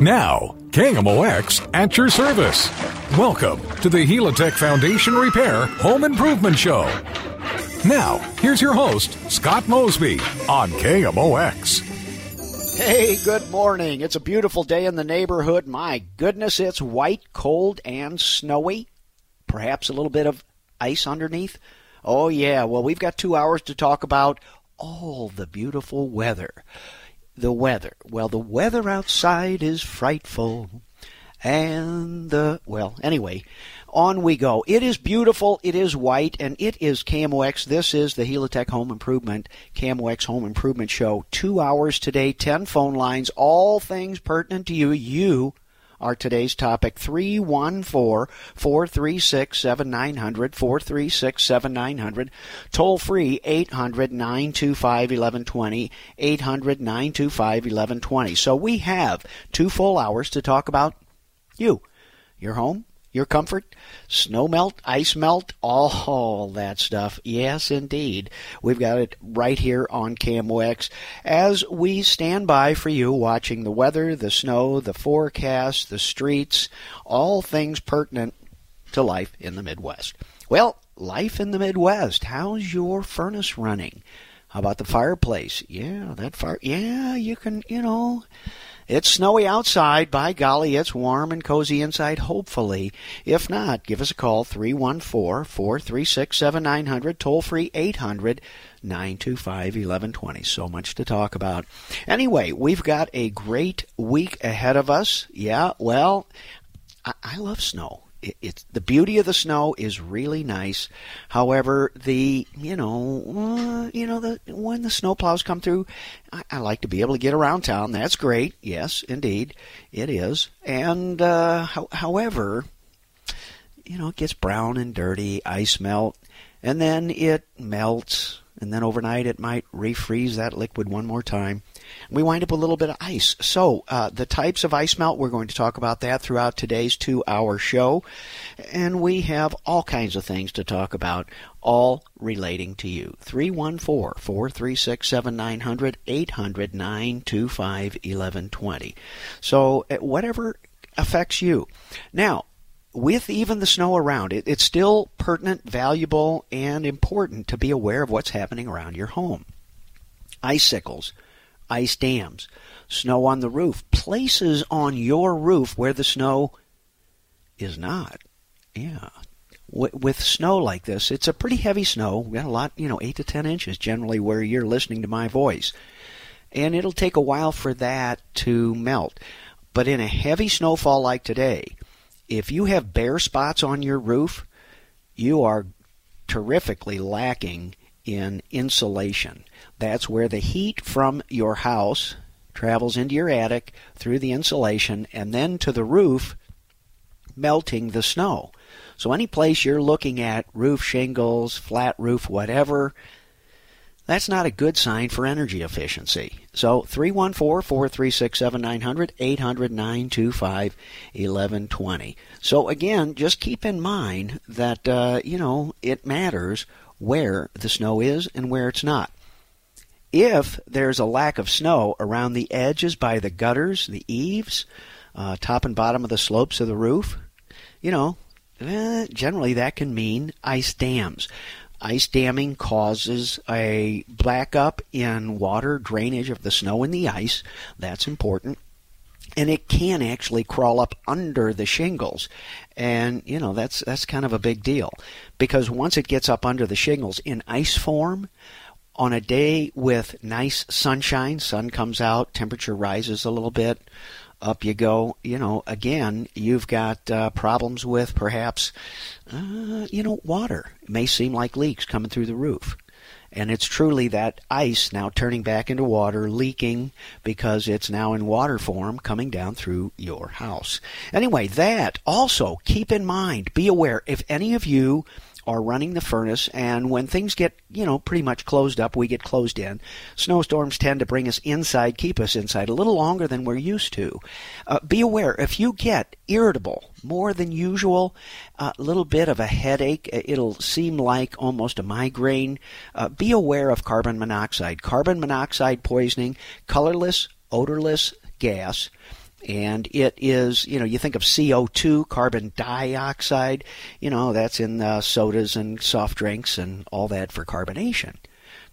Now, KMOX at your service. Welcome to the Helitech Foundation Repair Home Improvement Show. Now, here's your host, Scott Mosby on KMOX. Hey, good morning. It's a beautiful day in the neighborhood. My goodness, it's white, cold, and snowy. Perhaps a little bit of ice underneath. Oh, yeah. Well, we've got two hours to talk about all the beautiful weather. The weather. Well, the weather outside is frightful. And the, well, anyway, on we go. It is beautiful, it is white, and it is KMOX. This is the Helitech Home Improvement, KMOX Home Improvement Show. Two hours today, 10 phone lines, all things pertinent to you. You are today's topic 314 436 7900 436 7900 toll free 800 925 1120 800 925 1120 so we have two full hours to talk about you your home your comfort, snow melt, ice melt, all that stuff. Yes, indeed. We've got it right here on KMOX as we stand by for you watching the weather, the snow, the forecast, the streets, all things pertinent to life in the Midwest. Well, life in the Midwest. How's your furnace running? How about the fireplace? Yeah, that fire. Yeah, you can, you know, it's snowy outside. By golly, it's warm and cozy inside, hopefully. If not, give us a call 314 436 7900, toll free 800 925 1120. So much to talk about. Anyway, we've got a great week ahead of us. Yeah, well, I, I love snow it's the beauty of the snow is really nice. However, the you know uh, you know the when the snowplows come through, I, I, like to be able to get around town. That's great. Yes, indeed, it is. And uh, ho- however, you know it gets brown and dirty, ice melt, and then it melts, and then overnight it might refreeze that liquid one more time we wind up a little bit of ice. So, uh, the types of ice melt, we're going to talk about that throughout today's two hour show. And we have all kinds of things to talk about, all relating to you. 314 436 7900 800 925 1120. So, uh, whatever affects you. Now, with even the snow around it, it's still pertinent, valuable, and important to be aware of what's happening around your home. Icicles ice dams, snow on the roof, places on your roof where the snow is not. Yeah. With snow like this, it's a pretty heavy snow. We got a lot, you know, 8 to 10 inches generally where you're listening to my voice. And it'll take a while for that to melt. But in a heavy snowfall like today, if you have bare spots on your roof, you are terrifically lacking in insulation. That's where the heat from your house travels into your attic through the insulation and then to the roof, melting the snow. So, any place you're looking at, roof shingles, flat roof, whatever, that's not a good sign for energy efficiency. So 314 436 7900 800 925 1120. So again, just keep in mind that, uh, you know, it matters where the snow is and where it's not. If there's a lack of snow around the edges by the gutters, the eaves, uh, top and bottom of the slopes of the roof, you know, eh, generally that can mean ice dams. Ice damming causes a blackup in water drainage of the snow and the ice. That's important. And it can actually crawl up under the shingles. And, you know, that's that's kind of a big deal. Because once it gets up under the shingles in ice form, on a day with nice sunshine, sun comes out, temperature rises a little bit, up you go. You know, again, you've got uh, problems with perhaps, uh, you know, water. It may seem like leaks coming through the roof. And it's truly that ice now turning back into water, leaking because it's now in water form coming down through your house. Anyway, that also keep in mind, be aware if any of you are running the furnace, and when things get, you know, pretty much closed up, we get closed in. Snowstorms tend to bring us inside, keep us inside a little longer than we're used to. Uh, be aware if you get irritable more than usual, a uh, little bit of a headache, it'll seem like almost a migraine. Uh, be aware of carbon monoxide. Carbon monoxide poisoning, colorless, odorless gas and it is you know you think of CO2 carbon dioxide you know that's in sodas and soft drinks and all that for carbonation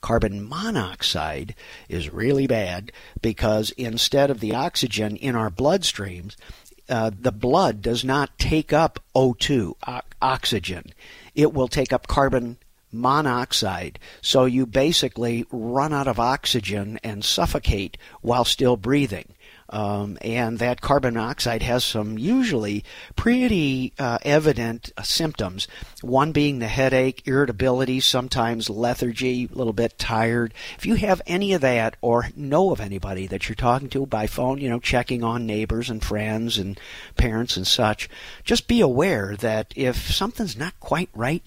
carbon monoxide is really bad because instead of the oxygen in our bloodstreams uh, the blood does not take up O2 o- oxygen it will take up carbon monoxide. So you basically run out of oxygen and suffocate while still breathing. Um, and that carbon monoxide has some usually pretty uh, evident uh, symptoms. One being the headache, irritability, sometimes lethargy, a little bit tired. If you have any of that or know of anybody that you're talking to by phone, you know, checking on neighbors and friends and parents and such, just be aware that if something's not quite right,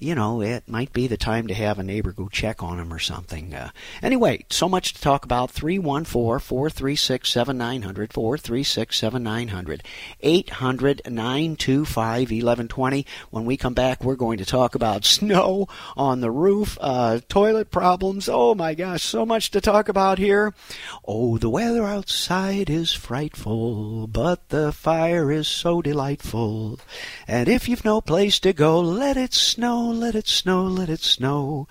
you know, it might be the time to have a neighbor go check on him or something. Uh, anyway, so much to talk about. 314 436 7900, 436 7900, 800 925 1120. When we come back, we're going to talk about snow on the roof, uh, toilet problems. Oh my gosh, so much to talk about here. Oh, the weather outside is frightful, but the fire is so delightful. And if you've no place to go, let it snow let it snow, let it snow.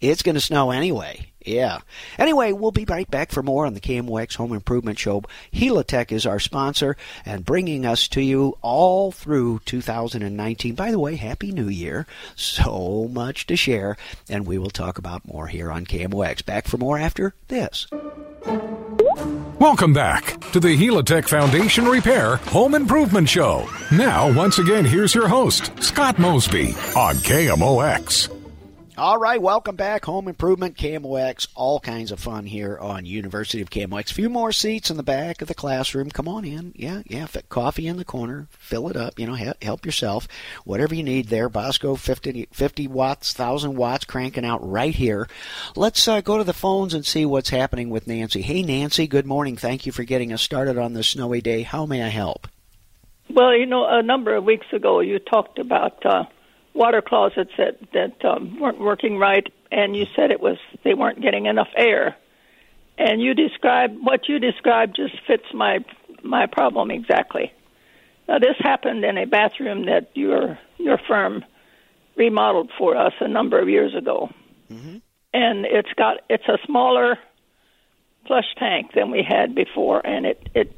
It's going to snow anyway. Yeah. Anyway, we'll be right back for more on the KMOX Home Improvement Show. Helitech is our sponsor and bringing us to you all through 2019. By the way, Happy New Year. So much to share, and we will talk about more here on KMOX. Back for more after this. Welcome back to the Helitech Foundation Repair Home Improvement Show. Now, once again, here's your host, Scott Mosby on KMOX. All right, welcome back. Home Improvement, KMOX, all kinds of fun here on University of. A few more seats in the back of the classroom. Come on in. Yeah, yeah. Coffee in the corner. Fill it up. You know, help yourself. Whatever you need there. Bosco 50, 50 watts, 1,000 watts cranking out right here. Let's uh, go to the phones and see what's happening with Nancy. Hey, Nancy, good morning. Thank you for getting us started on this snowy day. How may I help? Well, you know, a number of weeks ago you talked about. Uh, water closets that that um, weren't working right, and you said it was they weren't getting enough air. And you described what you described just fits my my problem exactly. Now this happened in a bathroom that your your firm remodeled for us a number of years ago, mm-hmm. and it's got it's a smaller flush tank than we had before, and it it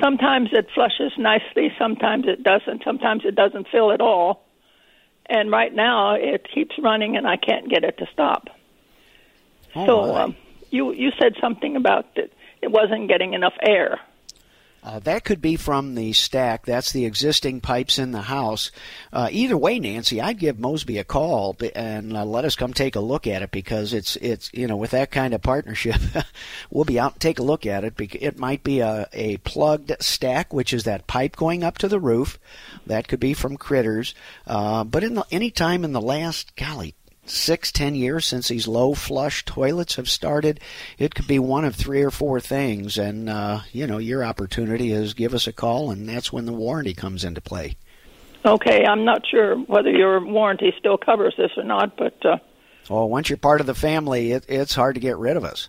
sometimes it flushes nicely, sometimes it doesn't, sometimes it doesn't fill at all and right now it keeps running and I can't get it to stop. Oh, so um, you you said something about that it wasn't getting enough air. Uh, that could be from the stack. That's the existing pipes in the house. Uh, either way, Nancy, I'd give Mosby a call and uh, let us come take a look at it because it's it's you know with that kind of partnership, we'll be out and take a look at it. It might be a a plugged stack, which is that pipe going up to the roof. That could be from critters. Uh, but in the, any time in the last golly six, ten years since these low flush toilets have started, it could be one of three or four things. And, uh, you know, your opportunity is give us a call, and that's when the warranty comes into play. Okay, I'm not sure whether your warranty still covers this or not, but. Uh, oh, once you're part of the family, it, it's hard to get rid of us.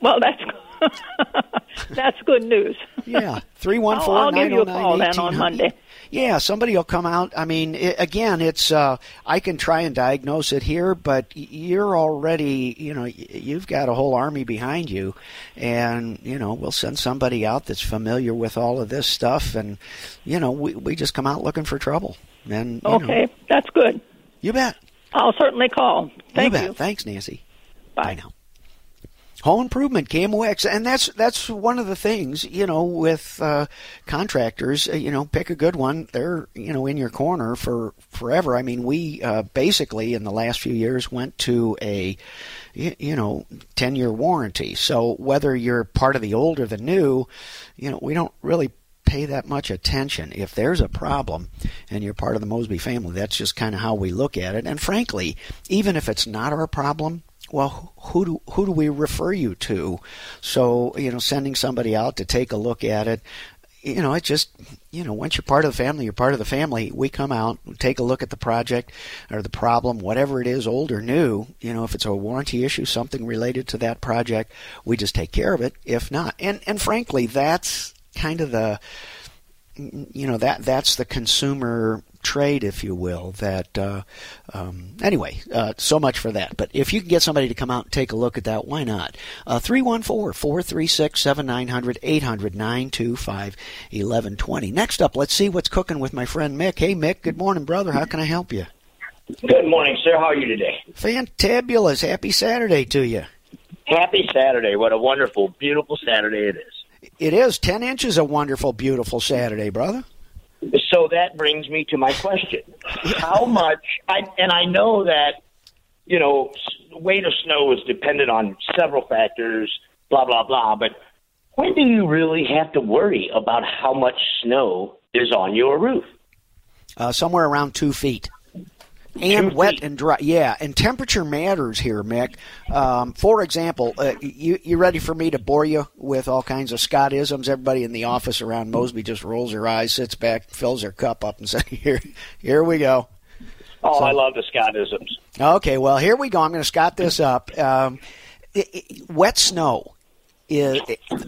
Well, that's that's good news. yeah, three one four. I'll give you a call then on Monday. Yeah, somebody will come out. I mean, it, again, it's uh, I can try and diagnose it here, but you're already, you know, you've got a whole army behind you, and you know, we'll send somebody out that's familiar with all of this stuff, and you know, we we just come out looking for trouble. And okay, know, that's good. You bet. I'll certainly call. Thank you. Bet. you. Thanks, Nancy. Bye. Bye now home improvement KMOX, and that's that's one of the things you know with uh, contractors. Uh, you know, pick a good one; they're you know in your corner for forever. I mean, we uh, basically in the last few years went to a you know 10 year warranty. So whether you're part of the old or the new, you know, we don't really pay that much attention. If there's a problem and you're part of the Mosby family, that's just kind of how we look at it. And frankly, even if it's not our problem, well, who do who do we refer you to? So you know, sending somebody out to take a look at it. You know, it just you know, once you're part of the family, you're part of the family. We come out, take a look at the project or the problem, whatever it is, old or new. You know, if it's a warranty issue, something related to that project, we just take care of it. If not, and and frankly, that's kind of the you know that that's the consumer trade, if you will. That uh, um, anyway, uh, so much for that. But if you can get somebody to come out and take a look at that, why not? Uh, three one four four three six seven nine hundred eight hundred nine two five eleven twenty. Next up, let's see what's cooking with my friend Mick. Hey, Mick. Good morning, brother. How can I help you? Good morning, sir. How are you today? Fantabulous. Happy Saturday to you. Happy Saturday. What a wonderful, beautiful Saturday it is. It is. 10 inches a wonderful, beautiful Saturday, brother. So that brings me to my question. How much, I, and I know that, you know, weight of snow is dependent on several factors, blah, blah, blah, but when do you really have to worry about how much snow is on your roof? Uh, somewhere around two feet and wet and dry. Yeah, and temperature matters here, Mick. Um, for example, uh, you you ready for me to bore you with all kinds of Scottisms? Everybody in the office around Mosby just rolls their eyes, sits back, fills their cup up, and says, "Here, here we go." Oh, so, I love the Scottisms. Okay, well, here we go. I'm going to Scott this up. Um, it, it, wet snow is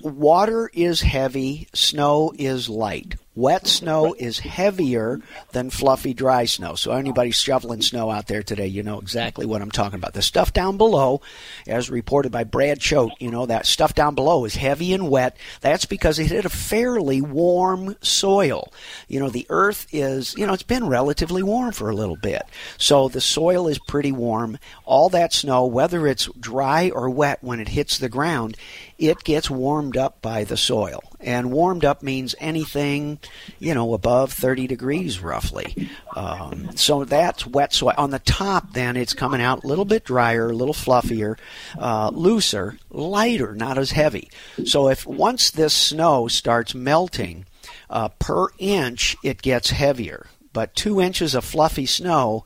water is heavy, snow is light. Wet snow is heavier than fluffy dry snow. So anybody shoveling snow out there today, you know exactly what I'm talking about. The stuff down below, as reported by Brad Choate, you know that stuff down below is heavy and wet. That's because it hit a fairly warm soil. You know the earth is, you know, it's been relatively warm for a little bit. So the soil is pretty warm. All that snow, whether it's dry or wet when it hits the ground, it gets warmed up by the soil. And warmed up means anything, you know, above 30 degrees roughly. Um, so that's wet soil. On the top, then, it's coming out a little bit drier, a little fluffier, uh, looser, lighter, not as heavy. So if once this snow starts melting, uh, per inch, it gets heavier but two inches of fluffy snow,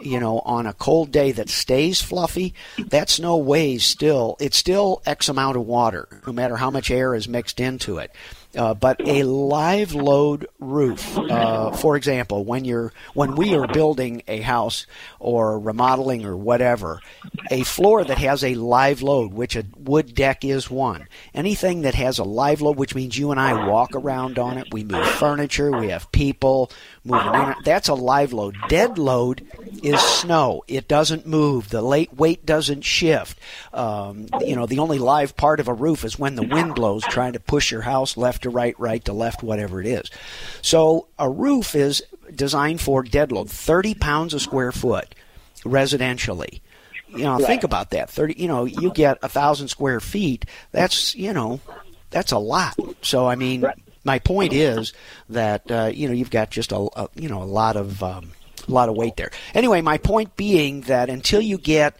you know, on a cold day that stays fluffy, that snow weighs still, it's still X amount of water, no matter how much air is mixed into it. Uh, but a live load roof, uh, for example, when you're when we are building a house or remodeling or whatever, a floor that has a live load, which a wood deck is one, anything that has a live load, which means you and I walk around on it, we move furniture, we have people moving in, that's a live load. Dead load is snow; it doesn't move, the late weight doesn't shift. Um, you know, the only live part of a roof is when the wind blows, trying to push your house left to right, right to left, whatever it is. So a roof is designed for dead load, 30 pounds a square foot residentially. You know, right. think about that. 30, you know, you get a thousand square feet. That's, you know, that's a lot. So, I mean, right. my point is that, uh, you know, you've got just a, a you know, a lot of, um, a lot of weight there. Anyway, my point being that until you get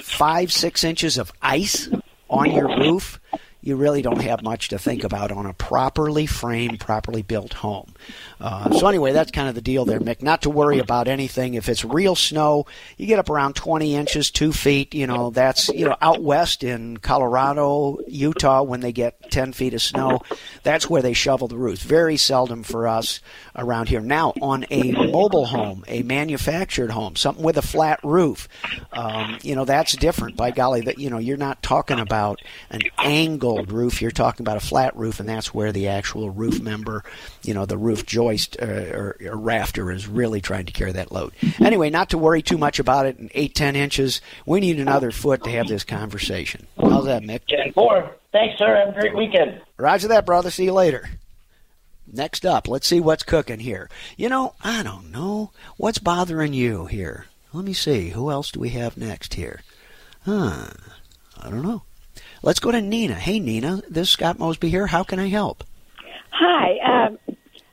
five, six inches of ice on your roof, you really don't have much to think about on a properly framed, properly built home. Uh, so anyway, that's kind of the deal there, Mick. Not to worry about anything. If it's real snow, you get up around 20 inches, two feet. You know, that's you know out west in Colorado, Utah, when they get 10 feet of snow, that's where they shovel the roofs. Very seldom for us around here. Now, on a mobile home, a manufactured home, something with a flat roof, um, you know, that's different. By golly, that you know, you're not talking about an angled roof. You're talking about a flat roof, and that's where the actual roof member, you know, the roof joint hoist uh, or, or, rafter is really trying to carry that load. Anyway, not to worry too much about it. In eight, ten inches, we need another foot to have this conversation. How's that, Mick? Ten four. Thanks, sir. Have a great weekend. Roger that, brother. See you later. Next up, let's see what's cooking here. You know, I don't know what's bothering you here. Let me see. Who else do we have next here? Huh. I don't know. Let's go to Nina. Hey, Nina. This is Scott Mosby here. How can I help? Hi. Um,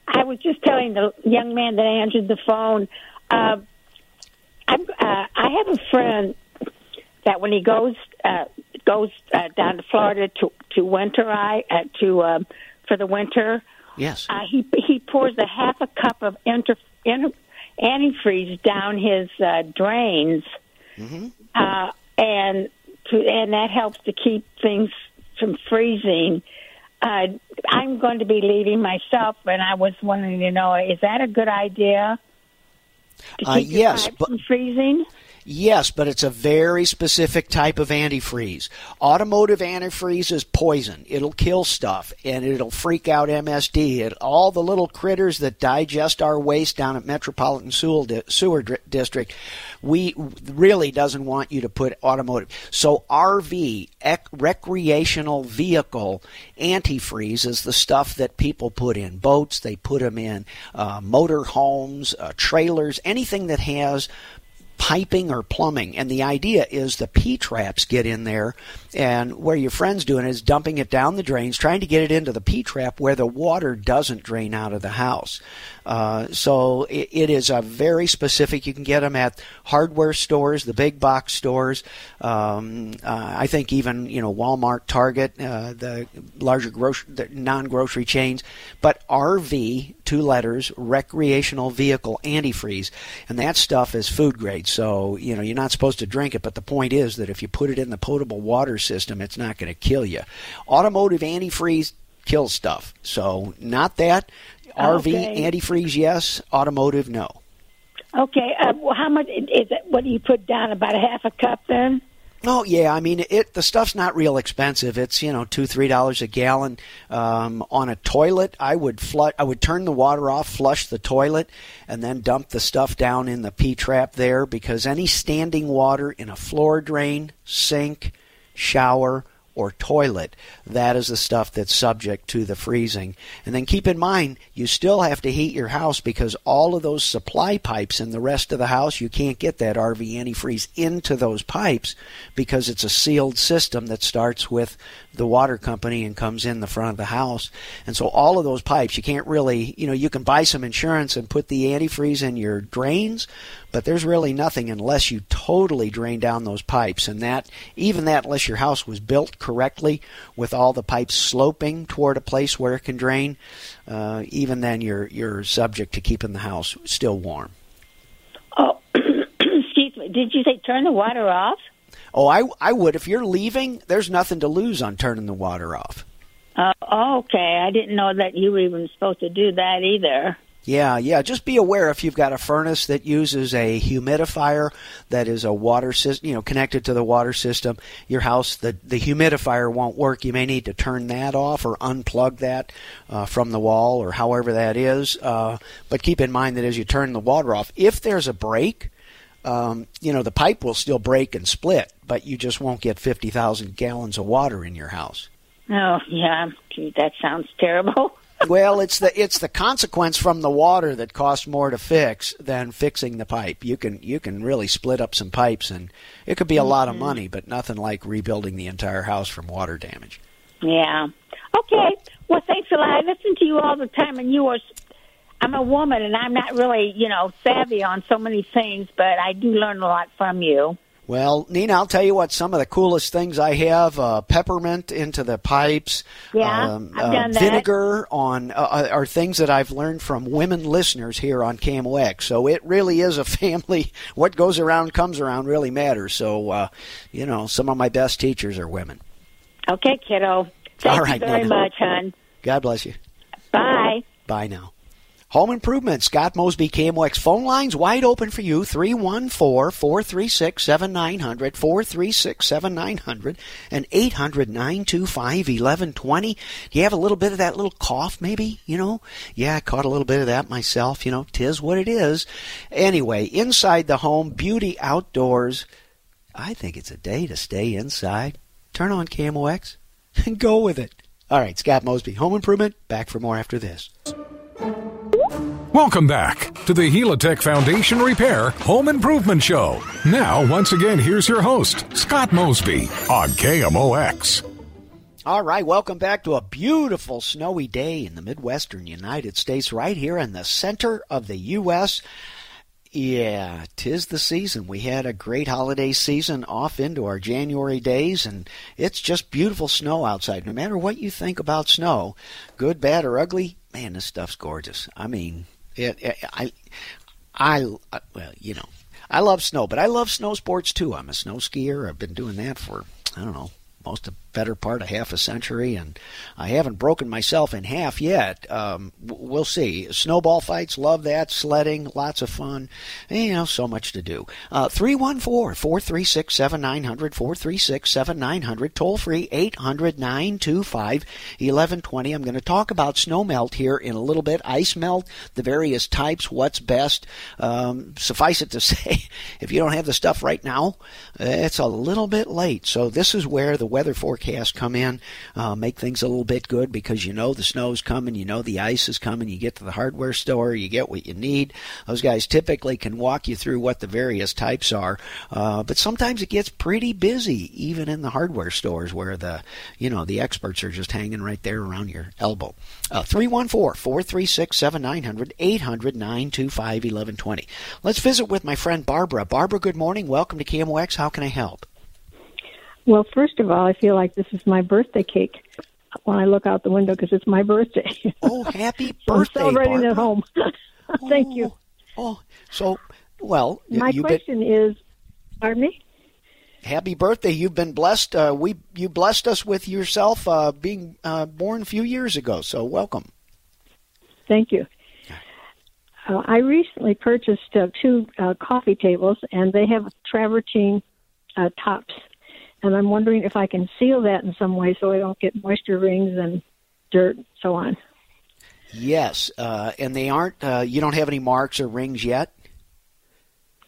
I was just telling the young man that answered the phone. Uh, I'm, uh, I have a friend that when he goes uh, goes uh, down to Florida to to winter, I uh, to uh, for the winter. Yes. Uh, he he pours a half a cup of inter, inter, antifreeze down his uh, drains, mm-hmm. uh, and to and that helps to keep things from freezing uh, I'm going to be leaving myself, and I was wondering, you know, is that a good idea? To uh, keep yes, but freezing. Yes, but it's a very specific type of antifreeze. Automotive antifreeze is poison. It'll kill stuff and it'll freak out MSD. It, all the little critters that digest our waste down at Metropolitan Sewer, Sewer District, we really doesn't want you to put automotive. So RV, ec- recreational vehicle antifreeze is the stuff that people put in boats. They put them in uh, motor homes, uh, trailers, anything that has piping or plumbing. And the idea is the P traps get in there, and where your friend's doing is dumping it down the drains, trying to get it into the P trap where the water doesn't drain out of the house. Uh, so it, it is a very specific. You can get them at hardware stores, the big box stores. Um, uh, I think even you know Walmart, Target, uh, the larger grocery, the non-grocery chains. But RV, two letters, recreational vehicle antifreeze, and that stuff is food grade. So you know you're not supposed to drink it. But the point is that if you put it in the potable water system, it's not going to kill you. Automotive antifreeze kills stuff. So not that. RV antifreeze, yes. Automotive, no. Okay. Uh, well, how much is it? What do you put down? About a half a cup then? Oh yeah, I mean it. The stuff's not real expensive. It's you know two three dollars a gallon. Um, on a toilet, I would flush. I would turn the water off, flush the toilet, and then dump the stuff down in the P trap there because any standing water in a floor drain, sink, shower, or toilet, that is the stuff that's subject to the freezing. And then keep in mind, you still have to heat your house because all of those supply pipes in the rest of the house, you can't get that RV antifreeze into those pipes because it's a sealed system that starts with the water company and comes in the front of the house. And so all of those pipes, you can't really, you know, you can buy some insurance and put the antifreeze in your drains, but there's really nothing unless you totally drain down those pipes. And that, even that, unless your house was built correctly with all the pipes sloping toward a place where it can drain, uh, even then you're, you're subject to keeping the house still warm. Oh, excuse me. Did you say turn the water off? Oh, I, I would. If you're leaving, there's nothing to lose on turning the water off. Uh, okay. I didn't know that you were even supposed to do that either. Yeah, yeah. Just be aware if you've got a furnace that uses a humidifier that is a water system, you know, connected to the water system. Your house, the the humidifier won't work. You may need to turn that off or unplug that uh, from the wall or however that is. Uh, but keep in mind that as you turn the water off, if there's a break, um, you know, the pipe will still break and split, but you just won't get 50,000 gallons of water in your house. Oh, yeah. Gee, that sounds terrible. well, it's the it's the consequence from the water that costs more to fix than fixing the pipe. You can you can really split up some pipes and it could be a mm-hmm. lot of mm-hmm. money, but nothing like rebuilding the entire house from water damage. Yeah. Okay. Well, thanks a lot. I listen to you all the time, and you are I'm a woman and I'm not really, you know, savvy on so many things, but I do learn a lot from you. Well, Nina, I'll tell you what. Some of the coolest things I have: uh, peppermint into the pipes, yeah, um, I've done uh, vinegar on uh, uh, are things that I've learned from women listeners here on KMOX. So it really is a family. What goes around comes around really matters. So, uh, you know, some of my best teachers are women. Okay, kiddo. Thank All right, you very Nina. much, hon. God bless you. Bye. Bye now. Home Improvement, Scott Mosby, KMOX phone lines wide open for you, 314-436-7900, 436-7900, and 800-925-1120. Do you have a little bit of that little cough, maybe? You know? Yeah, I caught a little bit of that myself. You know, tis what it is. Anyway, inside the home, beauty outdoors. I think it's a day to stay inside. Turn on KMOX and go with it. All right, Scott Mosby, Home Improvement, back for more after this. Welcome back to the Helitech Foundation Repair Home Improvement Show. Now, once again, here's your host, Scott Mosby on KMOX. All right, welcome back to a beautiful snowy day in the Midwestern United States, right here in the center of the U.S. Yeah, tis the season. We had a great holiday season off into our January days, and it's just beautiful snow outside. No matter what you think about snow, good, bad, or ugly, man, this stuff's gorgeous. I mean, it, it, I, I, uh, well, you know, I love snow, but I love snow sports too. I'm a snow skier. I've been doing that for I don't know most of better part of half a century, and I haven't broken myself in half yet. Um, we'll see. Snowball fights, love that. Sledding, lots of fun. You know, so much to do. Uh, 314 436 7900, 436 7900, toll free 800 925 1120. I'm going to talk about snow melt here in a little bit, ice melt, the various types, what's best. Um, suffice it to say, if you don't have the stuff right now, it's a little bit late. So this is where the weather forecasts come in, uh, make things a little bit good because you know the snow's coming, you know the ice is coming. You get to the hardware store, you get what you need. Those guys typically can walk you through what the various types are, uh, but sometimes it gets pretty busy even in the hardware stores where the you know the experts are just hanging right there around your elbow. Uh, 314 436 7900 800 925 1120. Let's visit with my friend Barbara. Barbara, good morning. Welcome to KMOX. How can I help? Well, first of all, I feel like this is my birthday cake when I look out the window because it's my birthday. Oh, happy so birthday! I'm celebrating Barbara. at home. Thank you. Oh, so well, My question is, pardon me? happy birthday! You've been blessed. Uh, we you blessed us with yourself uh, being uh, born a few years ago. So welcome. Thank you. Uh, I recently purchased uh, two uh, coffee tables, and they have travertine uh, tops. And I'm wondering if I can seal that in some way so I don't get moisture rings and dirt, and so on. Yes, uh, and they aren't. Uh, you don't have any marks or rings yet.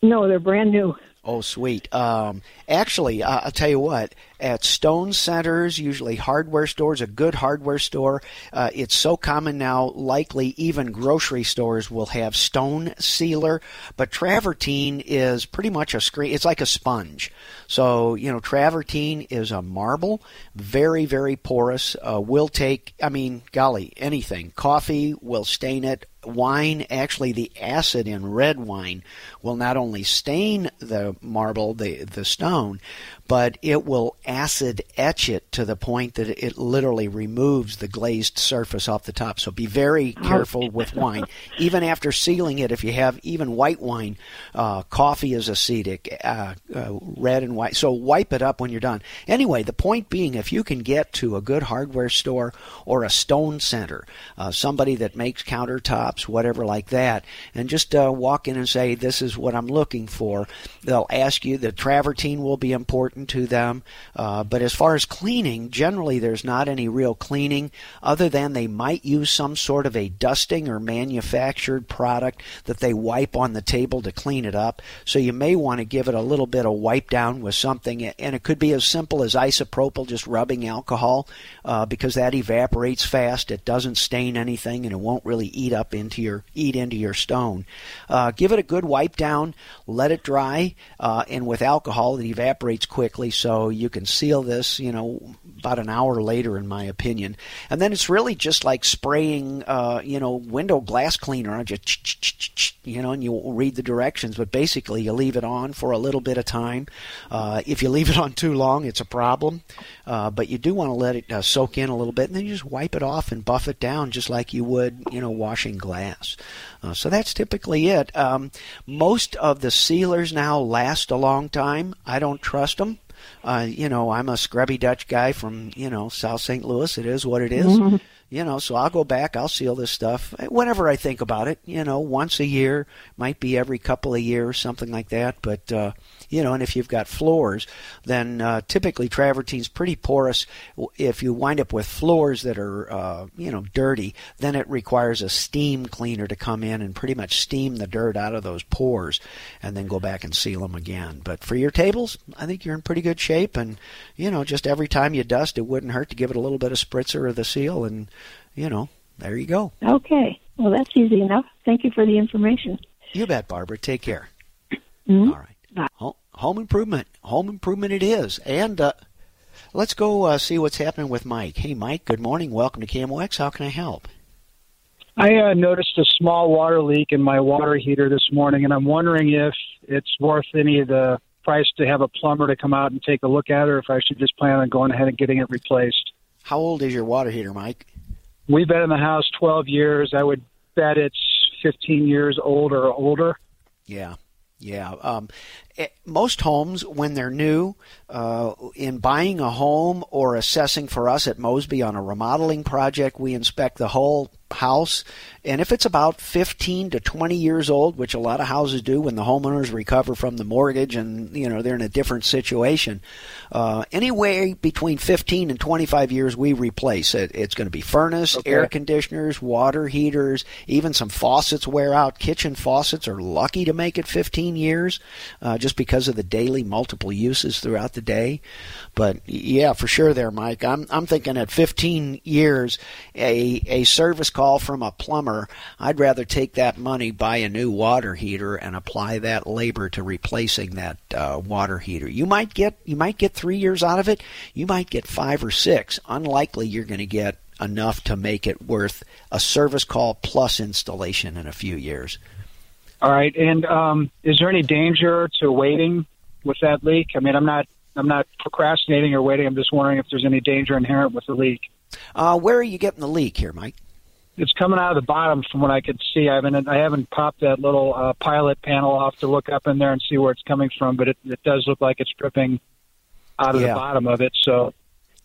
No, they're brand new. Oh, sweet. Um, actually, I'll tell you what. At stone centers, usually hardware stores, a good hardware store, uh, it's so common now. Likely, even grocery stores will have stone sealer. But travertine is pretty much a screen. It's like a sponge. So you know, travertine is a marble, very very porous. Uh, will take. I mean, golly, anything. Coffee will stain it wine, actually the acid in red wine will not only stain the marble, the the stone, but it will acid etch it to the point that it literally removes the glazed surface off the top. So be very careful with wine. Even after sealing it, if you have even white wine, uh, coffee is acetic, uh, uh, red and white. So wipe it up when you're done. Anyway, the point being, if you can get to a good hardware store or a stone center, uh, somebody that makes countertops, whatever like that, and just uh, walk in and say, "This is what I'm looking for." They'll ask you. The travertine will be important to them, uh, but as far as cleaning, generally there's not any real cleaning other than they might use some sort of a dusting or manufactured product that they wipe on the table to clean it up. So you may want to give it a little bit of wipe down with something, and it could be as simple as isopropyl, just rubbing alcohol, uh, because that evaporates fast. It doesn't stain anything, and it won't really eat up into your eat into your stone. Uh, give it a good wipe down, let it dry, uh, and with alcohol it evaporates quickly, so you can seal this. You know, about an hour later, in my opinion, and then it's really just like spraying, uh, you know, window glass cleaner on just you know, and you read the directions, but basically you leave it on for a little bit of time. Uh, if you leave it on too long, it's a problem. Uh, but you do want to let it uh, soak in a little bit, and then you just wipe it off and buff it down just like you would, you know, washing glass. Uh, so that's typically it. Um, most of the sealers now last a long time. I don't trust them. Uh, you know, I'm a scrubby Dutch guy from, you know, South St. Louis. It is what it is. Mm-hmm. You know, so I'll go back, I'll seal this stuff whenever I think about it, you know, once a year, might be every couple of years, something like that. But, uh, you know, and if you've got floors, then uh, typically travertine's pretty porous. If you wind up with floors that are, uh, you know, dirty, then it requires a steam cleaner to come in and pretty much steam the dirt out of those pores and then go back and seal them again. But for your tables, I think you're in pretty good shape. And, you know, just every time you dust, it wouldn't hurt to give it a little bit of spritzer of the seal and, you know, there you go. Okay. Well, that's easy enough. Thank you for the information. You bet, Barbara. Take care. Mhm. All right. Ho- Home improvement. Home improvement it is. And uh, let's go uh, see what's happening with Mike. Hey, Mike, good morning. Welcome to KMOX. How can I help? I uh, noticed a small water leak in my water heater this morning, and I'm wondering if it's worth any of the price to have a plumber to come out and take a look at it, or if I should just plan on going ahead and getting it replaced. How old is your water heater, Mike? We've been in the house 12 years. I would bet it's 15 years old or older. Yeah. Yeah. Um, most homes, when they're new, uh, in buying a home or assessing for us at Mosby on a remodeling project, we inspect the whole house. And if it's about 15 to 20 years old, which a lot of houses do when the homeowners recover from the mortgage and, you know, they're in a different situation, uh, anyway between 15 and 25 years, we replace it. It's going to be furnace, okay. air conditioners, water heaters, even some faucets wear out. Kitchen faucets are lucky to make it 15 years uh, just because of the daily multiple uses throughout the day. But yeah, for sure there, Mike. I'm, I'm thinking at 15 years, a, a service call from a plumber, I'd rather take that money, buy a new water heater, and apply that labor to replacing that uh, water heater. You might get you might get three years out of it. You might get five or six. Unlikely you're going to get enough to make it worth a service call plus installation in a few years. All right. And um, is there any danger to waiting with that leak? I mean, I'm not I'm not procrastinating or waiting. I'm just wondering if there's any danger inherent with the leak. Uh, where are you getting the leak here, Mike? it's coming out of the bottom from what I could see. I haven't I haven't popped that little uh, pilot panel off to look up in there and see where it's coming from, but it, it does look like it's dripping out of yeah. the bottom of it. So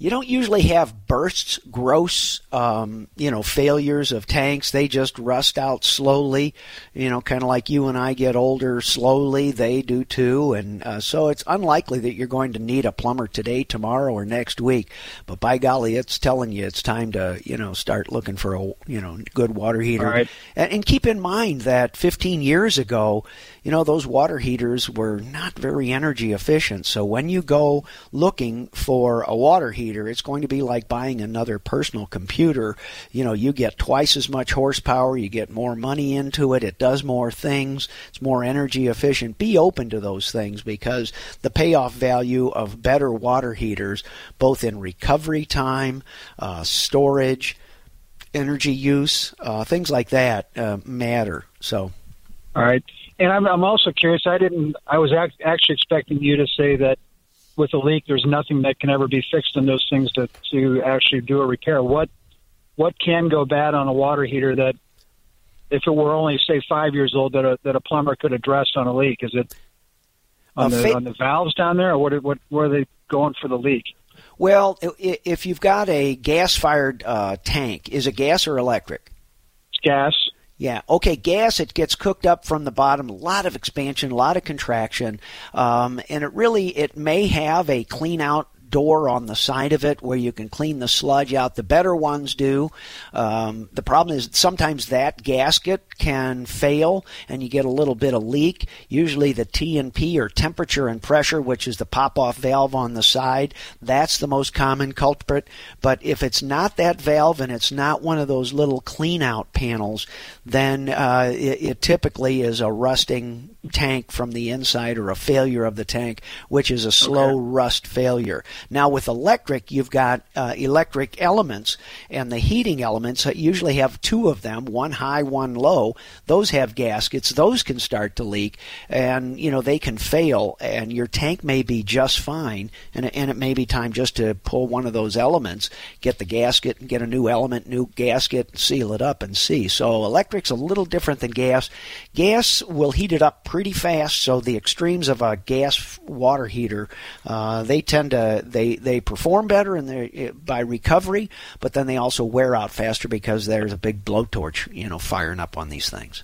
you don't usually have bursts, gross, um, you know, failures of tanks. They just rust out slowly, you know, kind of like you and I get older slowly. They do too, and uh, so it's unlikely that you're going to need a plumber today, tomorrow, or next week. But by golly, it's telling you it's time to, you know, start looking for a, you know, good water heater. Right. And, and keep in mind that 15 years ago, you know, those water heaters were not very energy efficient. So when you go looking for a water heater, it's going to be like buying another personal computer. You know, you get twice as much horsepower, you get more money into it, it does more things, it's more energy efficient. Be open to those things because the payoff value of better water heaters, both in recovery time, uh, storage, energy use, uh, things like that uh, matter. So. All right. And I'm, I'm also curious. I didn't. I was act, actually expecting you to say that with a leak, there's nothing that can ever be fixed in those things to to actually do a repair. What what can go bad on a water heater that, if it were only say five years old, that a that a plumber could address on a leak? Is it on, the, fa- on the valves down there, or what? What where are they going for the leak? Well, if you've got a gas-fired uh, tank, is it gas or electric? It's gas. Yeah. Okay. Gas, it gets cooked up from the bottom. A lot of expansion, a lot of contraction, um, and it really it may have a clean out door on the side of it where you can clean the sludge out. The better ones do. Um, the problem is sometimes that gasket can fail and you get a little bit of leak. Usually the T&P or temperature and pressure, which is the pop-off valve on the side, that's the most common culprit. But if it's not that valve and it's not one of those little clean out panels, then uh, it, it typically is a rusting tank from the inside or a failure of the tank, which is a slow okay. rust failure. Now, with electric, you've got uh, electric elements, and the heating elements uh, usually have two of them, one high, one low. Those have gaskets. Those can start to leak, and you know they can fail, and your tank may be just fine, and, and it may be time just to pull one of those elements, get the gasket, and get a new element, new gasket, seal it up, and see. So electric's a little different than gas. Gas will heat it up pretty fast, so the extremes of a gas water heater, uh, they tend to they they perform better and they eh, by recovery, but then they also wear out faster because there's a big blowtorch, you know, firing up on these things.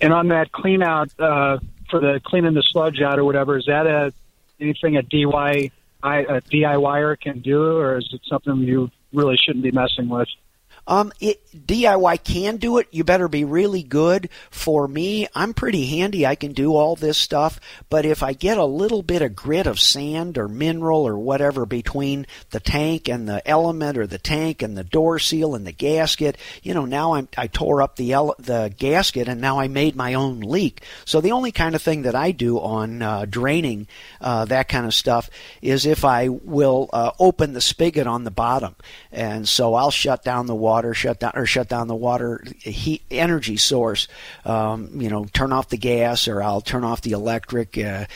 And on that clean out uh, for the cleaning the sludge out or whatever, is that a anything a DIY a DIYer can do, or is it something you really shouldn't be messing with? Um, it, DIY can do it. You better be really good. For me, I'm pretty handy. I can do all this stuff. But if I get a little bit of grit of sand or mineral or whatever between the tank and the element or the tank and the door seal and the gasket, you know, now I'm, I tore up the, ele- the gasket and now I made my own leak. So the only kind of thing that I do on uh, draining uh, that kind of stuff is if I will uh, open the spigot on the bottom. And so I'll shut down the water water, shut down or shut down the water heat energy source. Um, you know, turn off the gas or I'll turn off the electric, uh,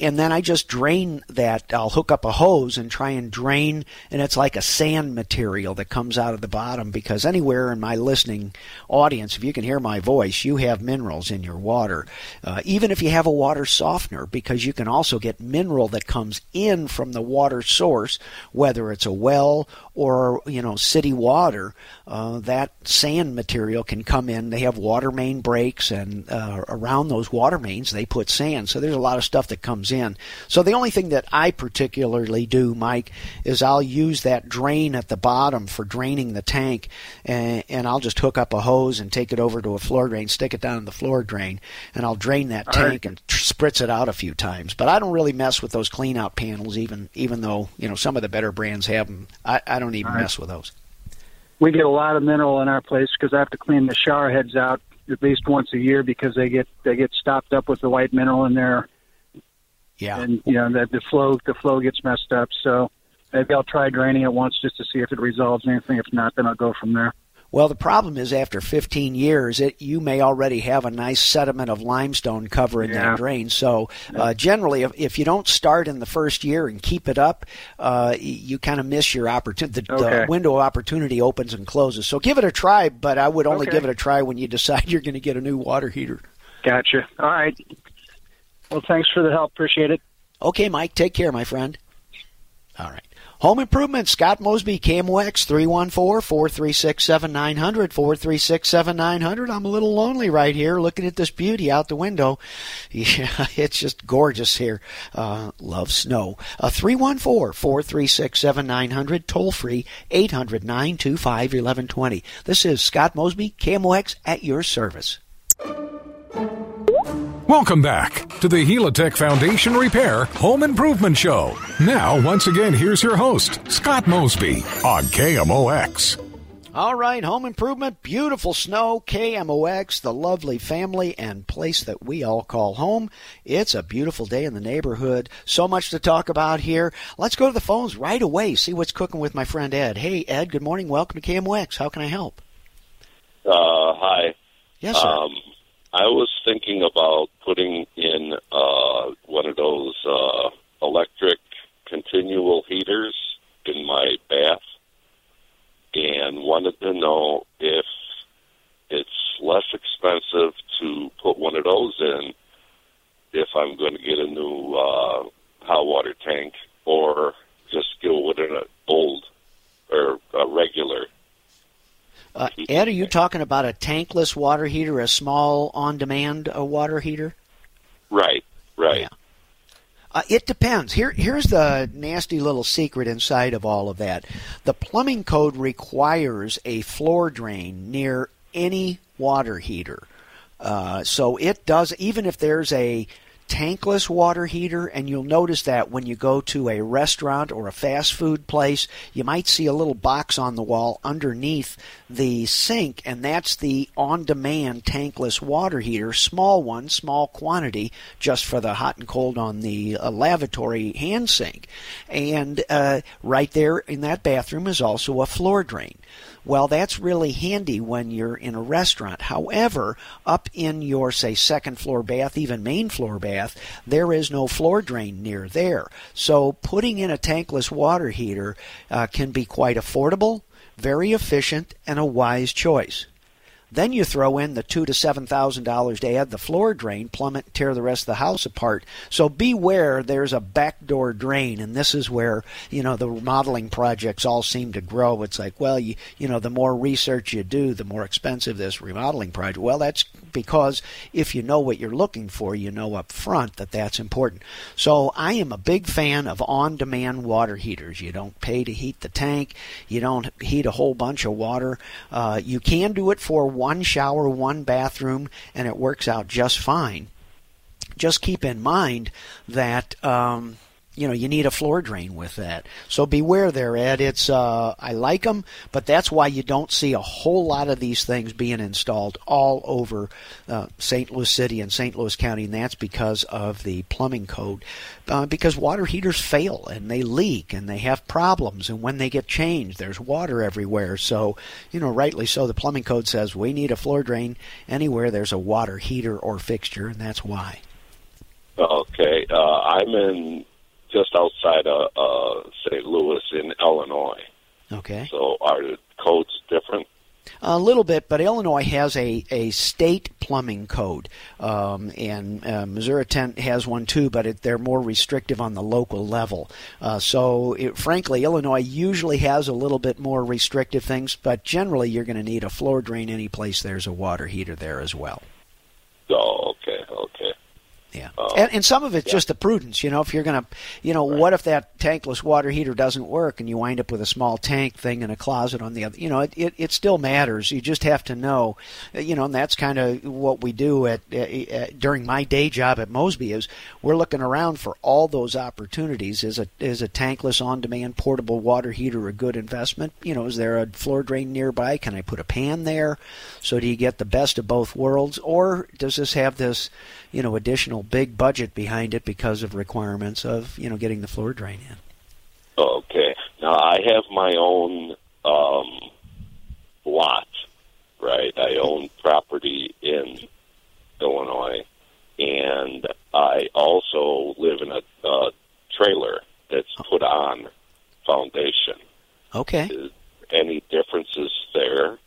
and then I just drain that. I'll hook up a hose and try and drain, and it's like a sand material that comes out of the bottom because anywhere in my listening audience, if you can hear my voice, you have minerals in your water. Uh, even if you have a water softener, because you can also get mineral that comes in from the water source, whether it's a well or you know city water, uh, that sand material can come in. They have water main breaks, and uh, around those water mains they put sand. So there's a lot of stuff that comes in. So the only thing that I particularly do, Mike, is I'll use that drain at the bottom for draining the tank, and, and I'll just hook up a hose and take it over to a floor drain, stick it down in the floor drain, and I'll drain that All tank right. and spritz it out a few times. But I don't really mess with those clean out panels, even even though you know some of the better brands have them. I, I don't even right. mess with those. We get a lot of mineral in our place because I have to clean the shower heads out at least once a year because they get they get stopped up with the white mineral in there. Yeah, and you know that the flow the flow gets messed up. So maybe I'll try draining it once just to see if it resolves anything. If not, then I'll go from there. Well, the problem is after 15 years, it, you may already have a nice sediment of limestone covering yeah. that drain. So, uh, generally, if, if, you don't start in the first year and keep it up, uh, you kind of miss your opportunity. The, okay. the, window of opportunity opens and closes. So, give it a try, but I would only okay. give it a try when you decide you're going to get a new water heater. Gotcha. All right. Well, thanks for the help. Appreciate it. Okay, Mike. Take care, my friend. All right. Home Improvement, Scott Mosby, KMOX, 314-436-7900, 436-7900. I'm a little lonely right here looking at this beauty out the window. Yeah, it's just gorgeous here. Uh, love snow. Uh, 314-436-7900, toll free, 800-925-1120. This is Scott Mosby, KMOX, at your service. Welcome back to the Helitech Foundation Repair Home Improvement Show. Now, once again, here's your host, Scott Mosby on KMOX. All right, home improvement, beautiful snow, KMOX, the lovely family and place that we all call home. It's a beautiful day in the neighborhood. So much to talk about here. Let's go to the phones right away, see what's cooking with my friend Ed. Hey, Ed, good morning. Welcome to KMOX. How can I help? Uh, hi. Yes, sir. Um, I was thinking about putting in uh, one of those uh, electric continual heaters in my bath and wanted to know if it's less expensive to put one of those in if I'm going to get a new uh, hot water tank or just go with an old or a regular uh, Ed, are you talking about a tankless water heater, a small on-demand uh, water heater? Right, right. Yeah. Uh, it depends. Here, here's the nasty little secret inside of all of that. The plumbing code requires a floor drain near any water heater. Uh, so it does, even if there's a tankless water heater, and you'll notice that when you go to a restaurant or a fast food place, you might see a little box on the wall underneath the sink, and that's the on demand tankless water heater, small one, small quantity, just for the hot and cold on the uh, lavatory hand sink. And uh, right there in that bathroom is also a floor drain. Well, that's really handy when you're in a restaurant. However, up in your, say, second floor bath, even main floor bath, there is no floor drain near there. So putting in a tankless water heater uh, can be quite affordable, very efficient, and a wise choice. Then you throw in the two to seven thousand dollars to add the floor drain, plummet, tear the rest of the house apart. So beware, there's a backdoor drain, and this is where you know the remodeling projects all seem to grow. It's like, well, you you know, the more research you do, the more expensive this remodeling project. Well, that's because if you know what you're looking for, you know up front that that's important. So I am a big fan of on-demand water heaters. You don't pay to heat the tank. You don't heat a whole bunch of water. Uh, you can do it for one shower, one bathroom, and it works out just fine. Just keep in mind that. Um, you know you need a floor drain with that. So beware there, Ed. It's uh, I like them, but that's why you don't see a whole lot of these things being installed all over uh, St. Louis City and St. Louis County, and that's because of the plumbing code. Uh, because water heaters fail and they leak and they have problems, and when they get changed, there's water everywhere. So you know, rightly so, the plumbing code says we need a floor drain anywhere there's a water heater or fixture, and that's why. Okay, uh, I'm in just outside of uh, St. Louis in Illinois. Okay. So are the codes different? A little bit, but Illinois has a, a state plumbing code, um, and uh, Missouri has one too, but it, they're more restrictive on the local level. Uh, so, it, frankly, Illinois usually has a little bit more restrictive things, but generally you're going to need a floor drain any place there's a water heater there as well. Yeah, uh, and, and some of it's yeah. just the prudence. You know, if you're gonna, you know, right. what if that tankless water heater doesn't work and you wind up with a small tank thing in a closet on the other? You know, it it, it still matters. You just have to know, uh, you know, and that's kind of what we do at, at, at, during my day job at Mosby is we're looking around for all those opportunities. Is a is a tankless on-demand portable water heater a good investment? You know, is there a floor drain nearby? Can I put a pan there? So do you get the best of both worlds, or does this have this, you know, additional big budget behind it because of requirements of you know getting the floor drain in. Okay. Now I have my own um, lot, right? I own property in Illinois, and I also live in a uh, trailer that's put on foundation. Okay. Is any differences there?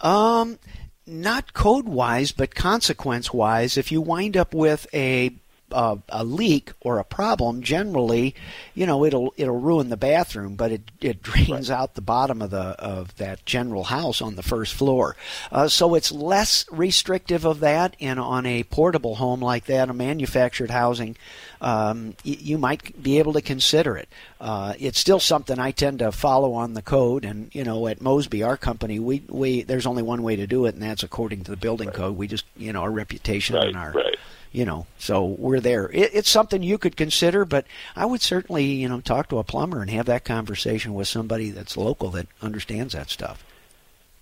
Um, not code wise, but consequence wise, if you wind up with a uh, a leak or a problem, generally, you know, it'll it'll ruin the bathroom, but it it drains right. out the bottom of the of that general house on the first floor. Uh, so it's less restrictive of that. And on a portable home like that, a manufactured housing, um, y- you might be able to consider it. Uh, it's still something I tend to follow on the code, and you know, at Mosby, our company, we we there's only one way to do it, and that's according to the building right. code. We just you know our reputation right, and our right you know so we're there it, it's something you could consider but i would certainly you know talk to a plumber and have that conversation with somebody that's local that understands that stuff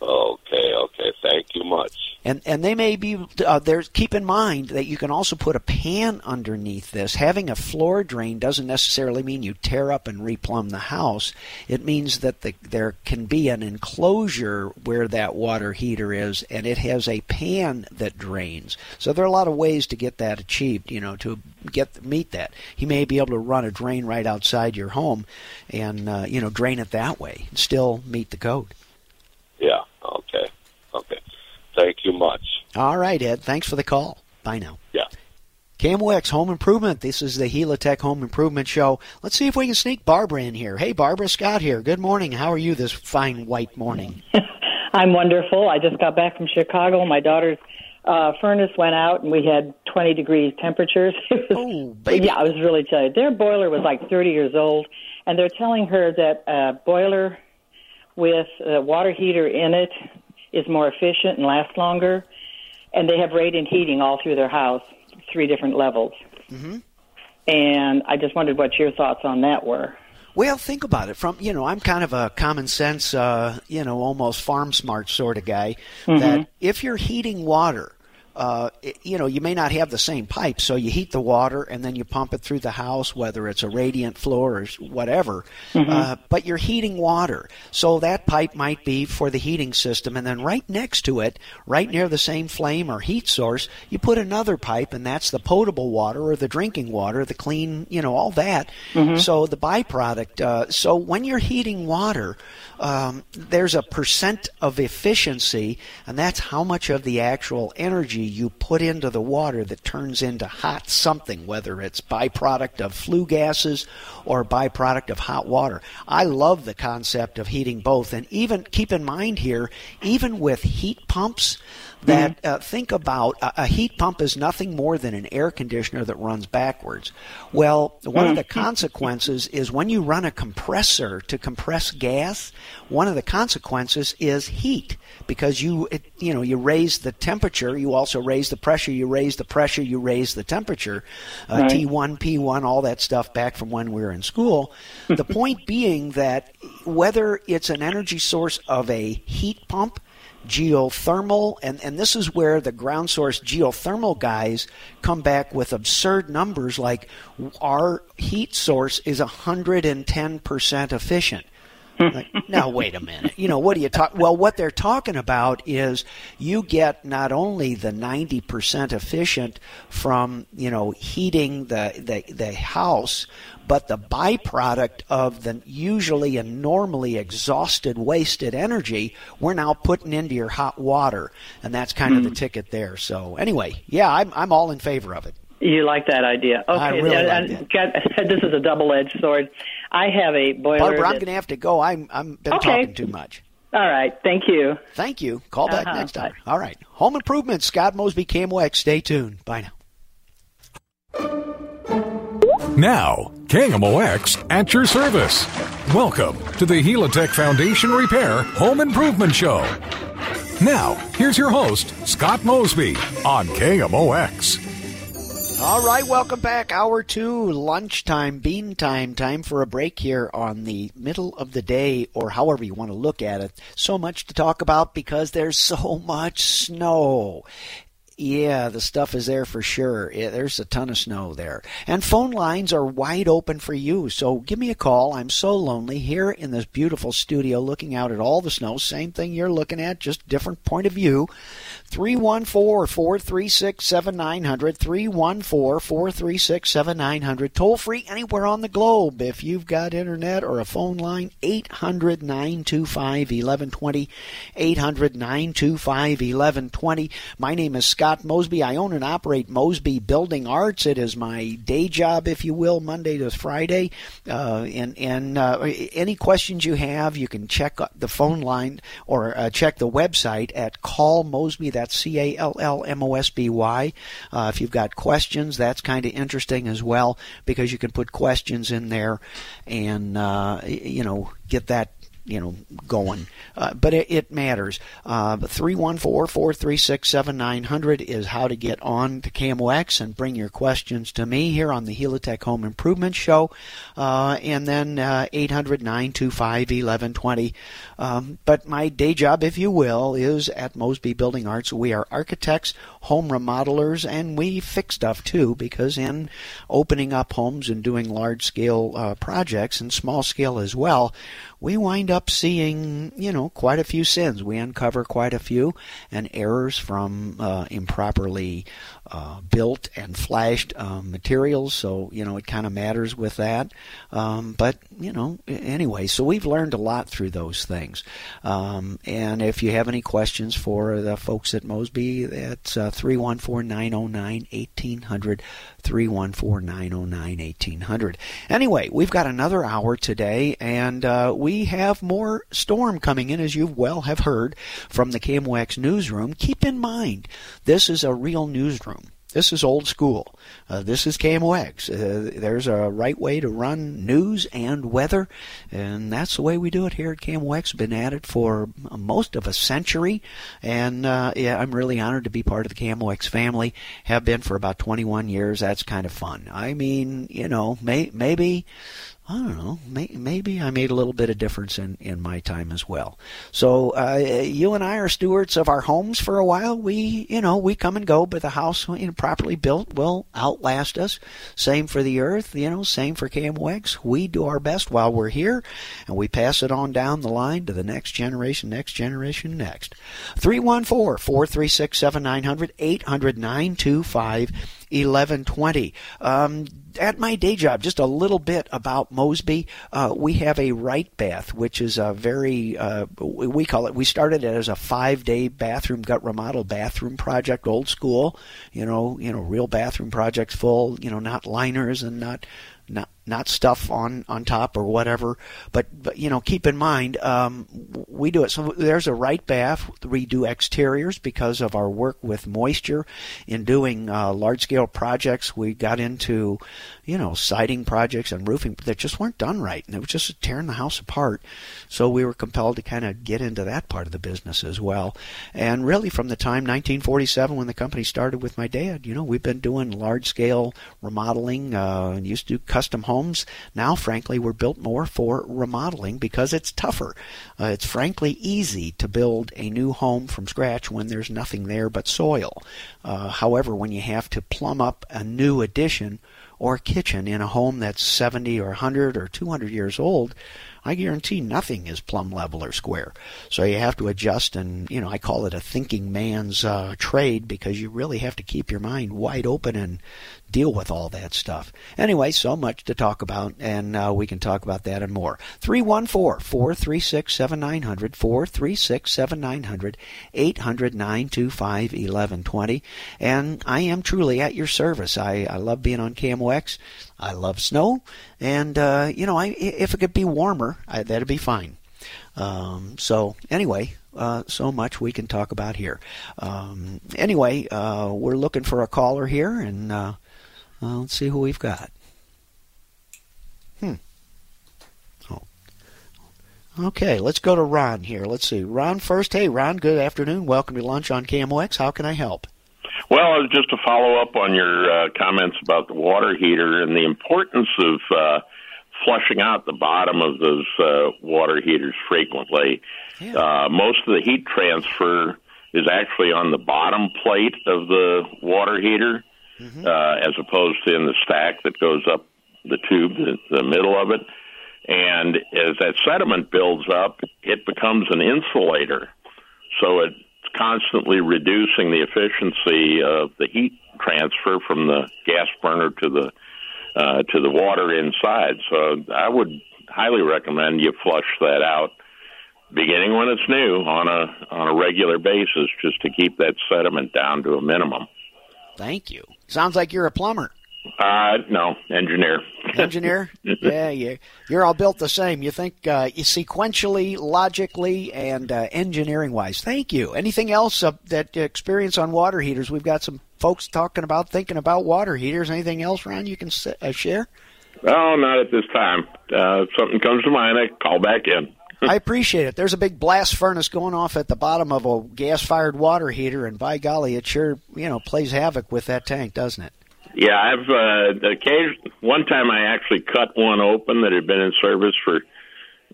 okay okay thank you much and and they may be uh, there's keep in mind that you can also put a pan underneath this. Having a floor drain doesn't necessarily mean you tear up and replumb the house. It means that the, there can be an enclosure where that water heater is, and it has a pan that drains. So there are a lot of ways to get that achieved. You know, to get meet that. He may be able to run a drain right outside your home, and uh, you know drain it that way, and still meet the code. Yeah. Okay. Okay. Thank you much. All right, Ed. Thanks for the call. Bye now. Yeah. KMOX Home Improvement. This is the Helitech Home Improvement Show. Let's see if we can sneak Barbara in here. Hey, Barbara Scott here. Good morning. How are you this fine white morning? I'm wonderful. I just got back from Chicago. My daughter's uh, furnace went out, and we had 20 degrees temperatures. was, oh, baby. Yeah, I was really tired. Their boiler was like 30 years old, and they're telling her that a boiler with a water heater in it is more efficient and lasts longer. And they have radiant heating all through their house, three different levels. Mm-hmm. And I just wondered what your thoughts on that were. Well, think about it. From you know, I'm kind of a common sense, uh, you know, almost farm smart sort of guy. Mm-hmm. That if you're heating water uh, you know, you may not have the same pipe, so you heat the water and then you pump it through the house, whether it's a radiant floor or whatever. Mm-hmm. Uh, but you're heating water, so that pipe might be for the heating system, and then right next to it, right near the same flame or heat source, you put another pipe, and that's the potable water or the drinking water, the clean, you know, all that. Mm-hmm. So the byproduct. Uh, so when you're heating water, um, there's a percent of efficiency, and that's how much of the actual energy you put into the water that turns into hot something, whether it's byproduct of flue gases or byproduct of hot water. I love the concept of heating both, and even keep in mind here, even with heat pumps, that uh, think about a, a, heat pump is nothing more than an air conditioner that runs backwards. Well, one of the consequences is when you run a compressor to compress gas, one of the consequences is heat because you it, you know you raise the temperature, you also also raise the pressure. You raise the pressure, you raise the temperature. Uh, Right. T1, P1, all that stuff back from when we were in school. the point being that whether it's an energy source of a heat pump, geothermal, and, and this is where the ground source geothermal guys come back with absurd numbers like our heat source is 110% efficient. Like, now wait a minute. You know what do you talk? Well, what they're talking about is you get not only the ninety percent efficient from you know heating the, the the house, but the byproduct of the usually and normally exhausted, wasted energy we're now putting into your hot water, and that's kind of the ticket there. So anyway, yeah, I'm I'm all in favor of it. You like that idea? Okay, I really like and- this is a double-edged sword. I have a boiler. Barbara, I'm going to have to go. I'm I'm been Okay. talking too much. All right, thank you. Thank you. Call back Uh-huh, next time. All right. Home improvement. Scott Mosby, KMOX. Stay tuned. Bye now. Now, KMOX at your service. Welcome to the Helitech Foundation Repair Home Improvement Show. Now, here's your host, Scott Mosby on KMOX. All right, welcome back. Hour two, lunchtime, bean time, time for a break here on the middle of the day, or however you want to look at it. So much to talk about because there's so much snow. Yeah, the stuff is there for sure. Yeah, there's a ton of snow there. And phone lines are wide open for you. So give me a call. I'm so lonely here in this beautiful studio looking out at all the snow. Same thing you're looking at, just different point of view. 314-436-7900 314-436-7900 toll free anywhere on the globe if you've got internet or a phone line 800-925-1120 800-925-1120 my name is Scott Mosby. I own and operate Mosby Building Arts. It is my day job if you will Monday to Friday. Uh, and and uh, any questions you have you can check the phone line or uh, check the website at call Mosby. That's C A L L M O S B Y. Uh, if you've got questions, that's kind of interesting as well because you can put questions in there and uh, you know get that you know going. Uh, but it, it matters. Uh, 314-436-7900 is how to get on to KMOX and bring your questions to me here on the Helitech Home Improvement Show. Uh, and then uh, 800-925-1120. Um, but my day job, if you will, is at Mosby Building Arts. We are architects, home remodelers, and we fix stuff too because in opening up homes and doing large scale uh, projects and small scale as well, we wind up seeing, you know, quite a few sins. We uncover quite a few and errors from uh, improperly uh, built and flashed um, materials. So, you know, it kind of matters with that. Um, but, you know, anyway, so we've learned a lot through those things. Um, and if you have any questions for the folks at Mosby, that's uh, 314 909 1800. 314 909 1800. Anyway, we've got another hour today, and uh, we have more storm coming in, as you well have heard from the KMOX newsroom. Keep in mind, this is a real newsroom. This is old school. Uh, this is KMOX. Uh, there's a right way to run news and weather, and that's the way we do it here at KMOX. Been at it for most of a century, and uh, yeah, I'm really honored to be part of the KMOX family. Have been for about 21 years. That's kind of fun. I mean, you know, may, maybe I don't know. May, maybe I made a little bit of difference in, in my time as well. So uh, you and I are stewards of our homes for a while. We, you know, we come and go, but the house, you know, properly built, will outlast us. Same for the earth, you know. Same for KMOX. We do our best while we're here, and we pass it on down the line to the next generation, next generation, next. 314-436-7900, 800-925 1120. Um, at my day job, just a little bit about Mosby. Uh, we have a right bath, which is a very, uh, we call it, we started it as a five day bathroom gut remodel bathroom project, old school, you know, you know, real bathroom projects full, you know, not liners and not, not not stuff on on top or whatever but but you know keep in mind um we do it so there's a right bath we do exteriors because of our work with moisture in doing uh, large scale projects we got into you know, siding projects and roofing that just weren't done right, and it was just tearing the house apart. So we were compelled to kind of get into that part of the business as well. And really, from the time 1947 when the company started with my dad, you know, we've been doing large scale remodeling. Uh, used to do custom homes. Now, frankly, we're built more for remodeling because it's tougher. Uh, it's frankly easy to build a new home from scratch when there's nothing there but soil. Uh, however, when you have to plumb up a new addition or kitchen in a home that's 70 or 100 or 200 years old, I guarantee nothing is plumb level or square. So you have to adjust, and you know I call it a thinking man's uh, trade because you really have to keep your mind wide open and deal with all that stuff. Anyway, so much to talk about, and uh, we can talk about that and more. 314 436 7900, 436 7900, 800 925 1120. And I am truly at your service. I, I love being on KMOX. I love snow. And, uh, you know, I, if it could be warmer, I, that'd be fine. Um, so, anyway, uh, so much we can talk about here. Um, anyway, uh, we're looking for a caller here, and uh, uh, let's see who we've got. Hmm. Oh. Okay, let's go to Ron here. Let's see. Ron first. Hey, Ron, good afternoon. Welcome to lunch on KMOX. How can I help? Well, just to follow up on your uh, comments about the water heater and the importance of uh, flushing out the bottom of those uh, water heaters frequently. Yeah. Uh, most of the heat transfer is actually on the bottom plate of the water heater mm-hmm. uh, as opposed to in the stack that goes up the tube, the, the middle of it. And as that sediment builds up, it becomes an insulator. So it's constantly reducing the efficiency of the heat transfer from the gas burner to the uh, to the water inside. So I would highly recommend you flush that out beginning when it's new on a on a regular basis just to keep that sediment down to a minimum. Thank you. Sounds like you're a plumber. Uh, no, engineer. engineer? Yeah, yeah. You're all built the same. You think uh, sequentially, logically, and uh, engineering wise. Thank you. Anything else uh, that experience on water heaters? We've got some folks talking about thinking about water heaters. Anything else, Ron? You can uh, share? Oh, not at this time. Uh, if something comes to mind, I call back in. I appreciate it. There's a big blast furnace going off at the bottom of a gas-fired water heater, and by golly, it sure you know plays havoc with that tank, doesn't it? Yeah, I've uh, occasion one time I actually cut one open that had been in service for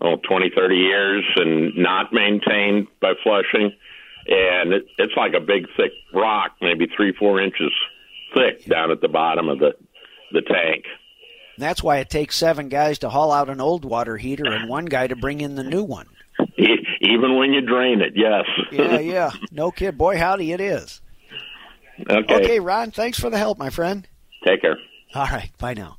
oh, 20, 30 years and not maintained by flushing, and it, it's like a big thick rock, maybe three, four inches thick down at the bottom of the the tank. That's why it takes seven guys to haul out an old water heater and one guy to bring in the new one. Even when you drain it, yes. yeah, yeah. No kid. Boy, howdy, it is. Okay. Okay, Ron, thanks for the help, my friend. Take care. All right. Bye now.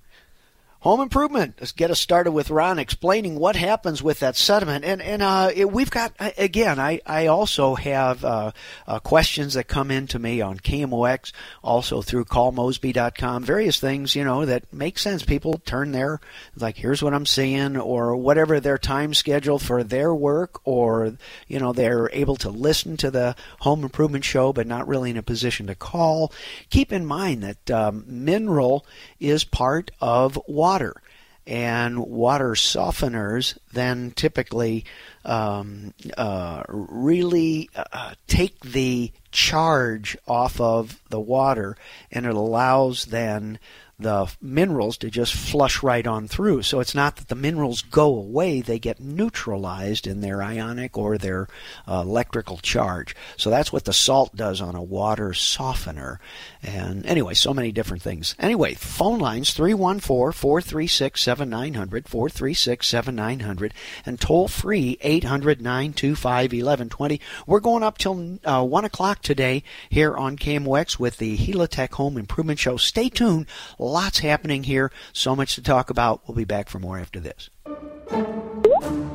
Home improvement. Let's get us started with Ron explaining what happens with that sediment. And and uh, it, we've got again. I I also have uh, uh, questions that come in to me on KMOX, also through callmosby.com. Various things you know that make sense. People turn their like here's what I'm seeing, or whatever their time schedule for their work, or you know they're able to listen to the home improvement show, but not really in a position to call. Keep in mind that um, mineral is part of water water. And water softeners then typically um, uh, really uh, take the charge off of the water, and it allows then the minerals to just flush right on through. So it's not that the minerals go away, they get neutralized in their ionic or their uh, electrical charge. So that's what the salt does on a water softener. And anyway, so many different things. Anyway, phone lines 314 436 7900, 436 7900, and toll free 800 925 1120. We're going up till uh, 1 o'clock today here on KMOX with the Helitech Home Improvement Show. Stay tuned. Lots happening here. So much to talk about. We'll be back for more after this.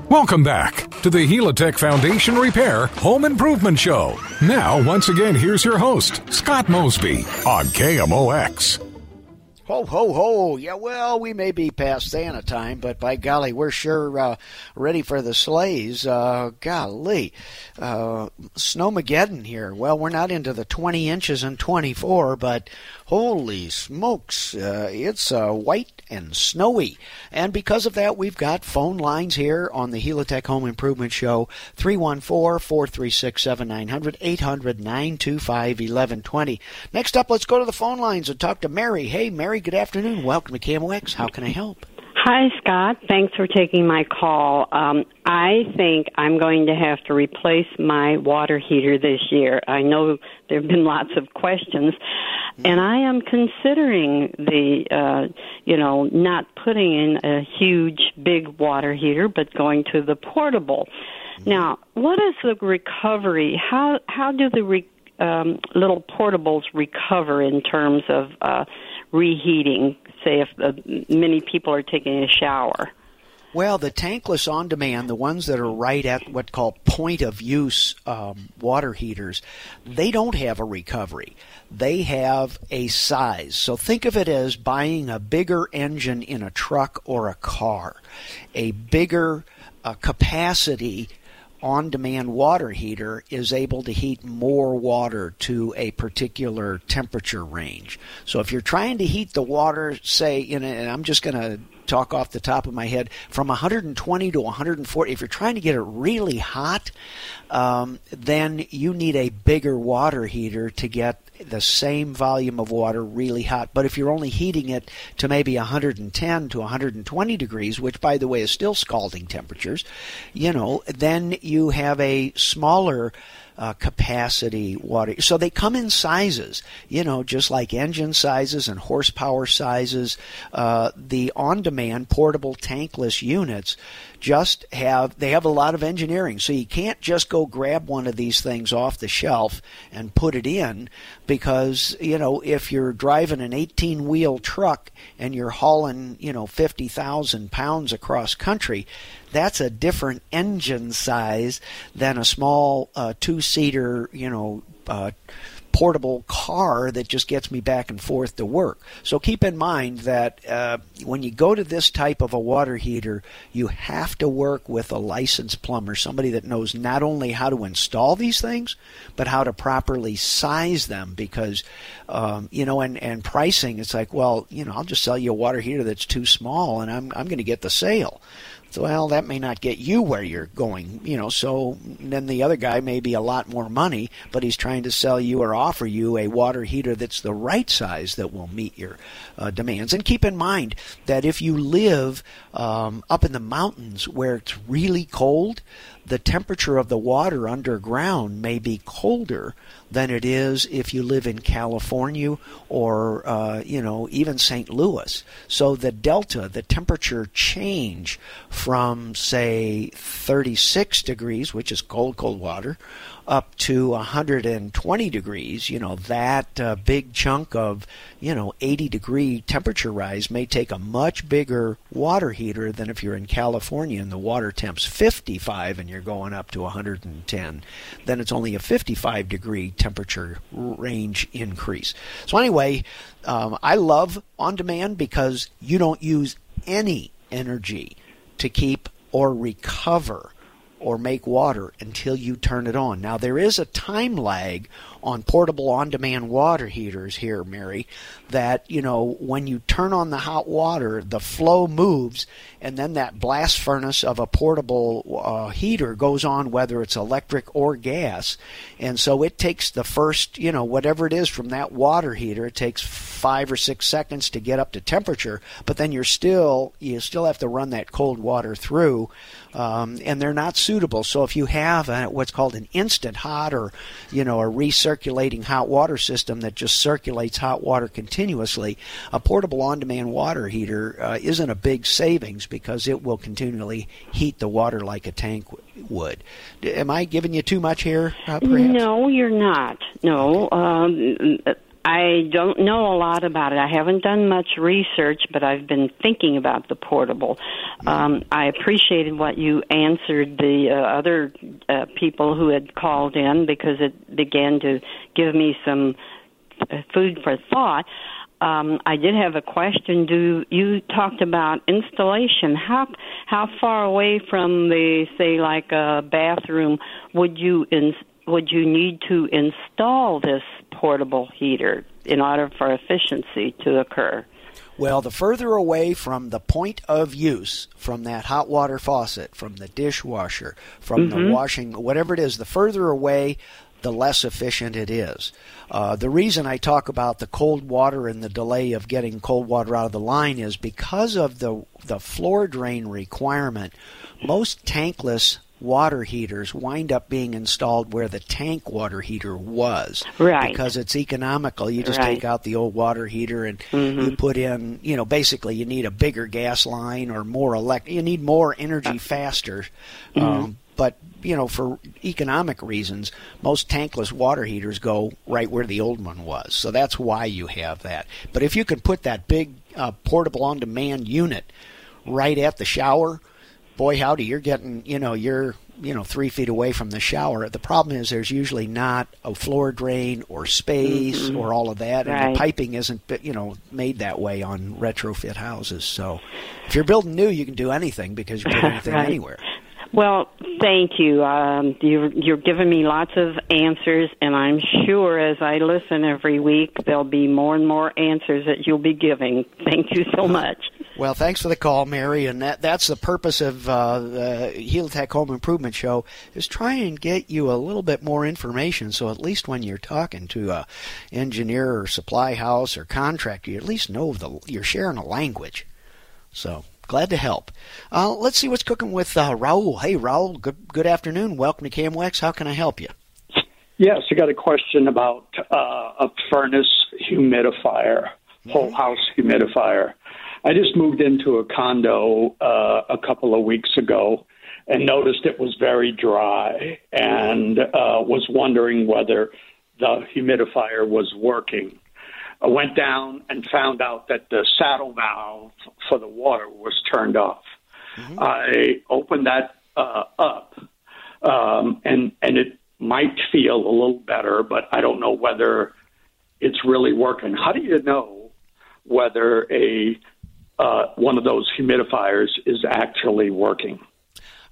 Welcome back to the Helitech Foundation Repair Home Improvement Show. Now, once again, here's your host, Scott Mosby on KMOX. Ho, ho, ho. Yeah, well, we may be past Santa time, but by golly, we're sure uh, ready for the sleighs. Uh, golly. Uh, Snowmageddon here. Well, we're not into the 20 inches and 24, but holy smokes, uh, it's white and snowy. And because of that, we've got phone lines here on the Helitech Home Improvement Show 314 436 7900 800 925 1120. Next up, let's go to the phone lines and talk to Mary. Hey, Mary, good afternoon. Welcome to KMOX. How can I help? Hi, Scott. Thanks for taking my call. Um, I think I'm going to have to replace my water heater this year. I know there have been lots of questions, and I am considering the, uh, you know, not putting in a huge, big water heater, but going to the portable. Now, what is the recovery? How how do the re, um, little portables recover in terms of uh, reheating? Say, if uh, many people are taking a shower. Well, the tankless on demand, the ones that are right at what called point of use um, water heaters, they don't have a recovery. They have a size. So think of it as buying a bigger engine in a truck or a car, a bigger uh, capacity on demand water heater is able to heat more water to a particular temperature range. So if you're trying to heat the water, say, in a, and I'm just going to talk off the top of my head, from 120 to 140, if you're trying to get it really hot, um, then you need a bigger water heater to get the same volume of water really hot. But if you're only heating it to maybe 110 to 120 degrees, which by the way is still scalding temperatures, you know, then you have a smaller uh, capacity water. So they come in sizes, you know, just like engine sizes and horsepower sizes. Uh, the on-demand portable tankless units just have they have a lot of engineering so you can't just go grab one of these things off the shelf and put it in because you know if you're driving an 18 wheel truck and you're hauling you know 50,000 pounds across country that's a different engine size than a small uh, two seater you know uh, portable car that just gets me back and forth to work. So keep in mind that uh, when you go to this type of a water heater, you have to work with a licensed plumber, somebody that knows not only how to install these things, but how to properly size them. Because, um, you know, and, and pricing, it's like, well, you know, I'll just sell you a water heater that's too small and I'm, I'm going to get the sale. So, well, that may not get you where you're going, you know. So then the other guy may be a lot more money, but he's trying to sell you or offer you a water heater that's the right size that will meet your uh, demands. And keep in mind that if you live um, up in the mountains where it's really cold, the temperature of the water underground may be colder than it is if you live in California or uh, you know even St. Louis. So the delta, the temperature change from say 36 degrees, which is cold, cold water, up to 120 degrees, you know, that uh, big chunk of, you know, 80 degree temperature rise may take a much bigger water heater than if you're in California and the water temp's 55 and you're going up to 110. Then it's only a 55 degree temperature range increase. So, anyway, um, I love on demand because you don't use any energy to keep or recover or make water until you turn it on. Now, there is a time lag on portable on demand water heaters here, Mary, that, you know, when you turn on the hot water, the flow moves, and then that blast furnace of a portable uh, heater goes on, whether it's electric or gas. And so it takes the first, you know, whatever it is from that water heater, it takes five or six seconds to get up to temperature, but then you're still, you still have to run that cold water through. Um, and they're not suitable. So if you have a, what's called an instant hot or, you know, a research recirculating hot water system that just circulates hot water continuously, a portable on demand water heater uh, isn't a big savings because it will continually heat the water like a tank would. Am I giving you too much here, uh, No, you're not. No. Um, I don't know a lot about it. I haven't done much research, but I've been thinking about the portable. Um, I appreciated what you answered the uh, other uh, people who had called in because it began to give me some uh, food for thought. um, I did have a question. Do you talked about installation? How how far away from the say like a bathroom would you in, would you need to install this portable heater in order for efficiency to occur? Well, the further away from the point of use, from that hot water faucet, from the dishwasher, from Mm-hmm. the washing, whatever it is, the further away, the less efficient it is. Uh, the reason I talk about the cold water and the delay of getting cold water out of the line is because of the the floor drain requirement. Most tankless water heaters wind up being installed where the tank water heater was Right. because it's economical you just Right. take out the old water heater and Mhm. you put in you know basically you need a bigger gas line or more elect you need more energy faster um, but you know for economic reasons most tankless water heaters go right where the old one was so that's why you have that but if you can put that big uh, portable on demand unit right at the shower boy howdy you're getting you know you're you know three feet away from the shower the problem is there's usually not a floor drain or space Mhm. or all of that and Right. the piping isn't you know made that way on retrofit houses so if you're building new you can do anything because you can put anything Right. anywhere Well, thank you. Um, you're, you're giving me lots of answers, and I'm sure as I listen every week, there'll be more and more answers that you'll be giving. Thank you so much. Well, thanks for the call, Mary, and that that's the purpose of uh, the Helitech Home Improvement Show is try and get you a little bit more information, so at least when you're talking to a engineer or supply house or contractor, you at least know the you're sharing a language. So glad to help. Uh, let's see what's cooking with uh, Raul. Hey, Raul, good good afternoon. Welcome to KMOX. How can I help you? Yes, I got a question about uh, a furnace humidifier, whole house humidifier. I just moved into a condo uh, a couple of weeks ago and noticed it was very dry and uh, was wondering whether the humidifier was working. I went down and found out that the saddle valve for the water was turned off. I opened that uh, up, um, and and it might feel a little better, but I don't know whether it's really working. How do you know whether a uh, one of those humidifiers is actually working?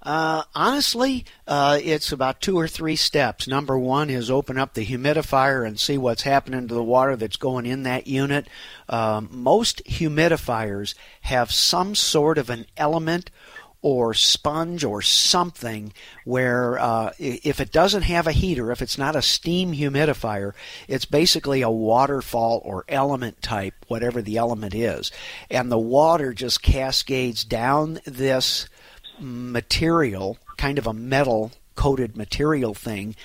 Uh, honestly, uh, it's about two or three steps. Number one is open up the humidifier and see what's happening to the water that's going in that unit. Um, most humidifiers have some sort of an element or sponge or something where uh, if it doesn't have a heater, if it's not a steam humidifier, it's basically a waterfall or element type, whatever the element is. And the water just cascades down this material, kind of a metal coated material thing,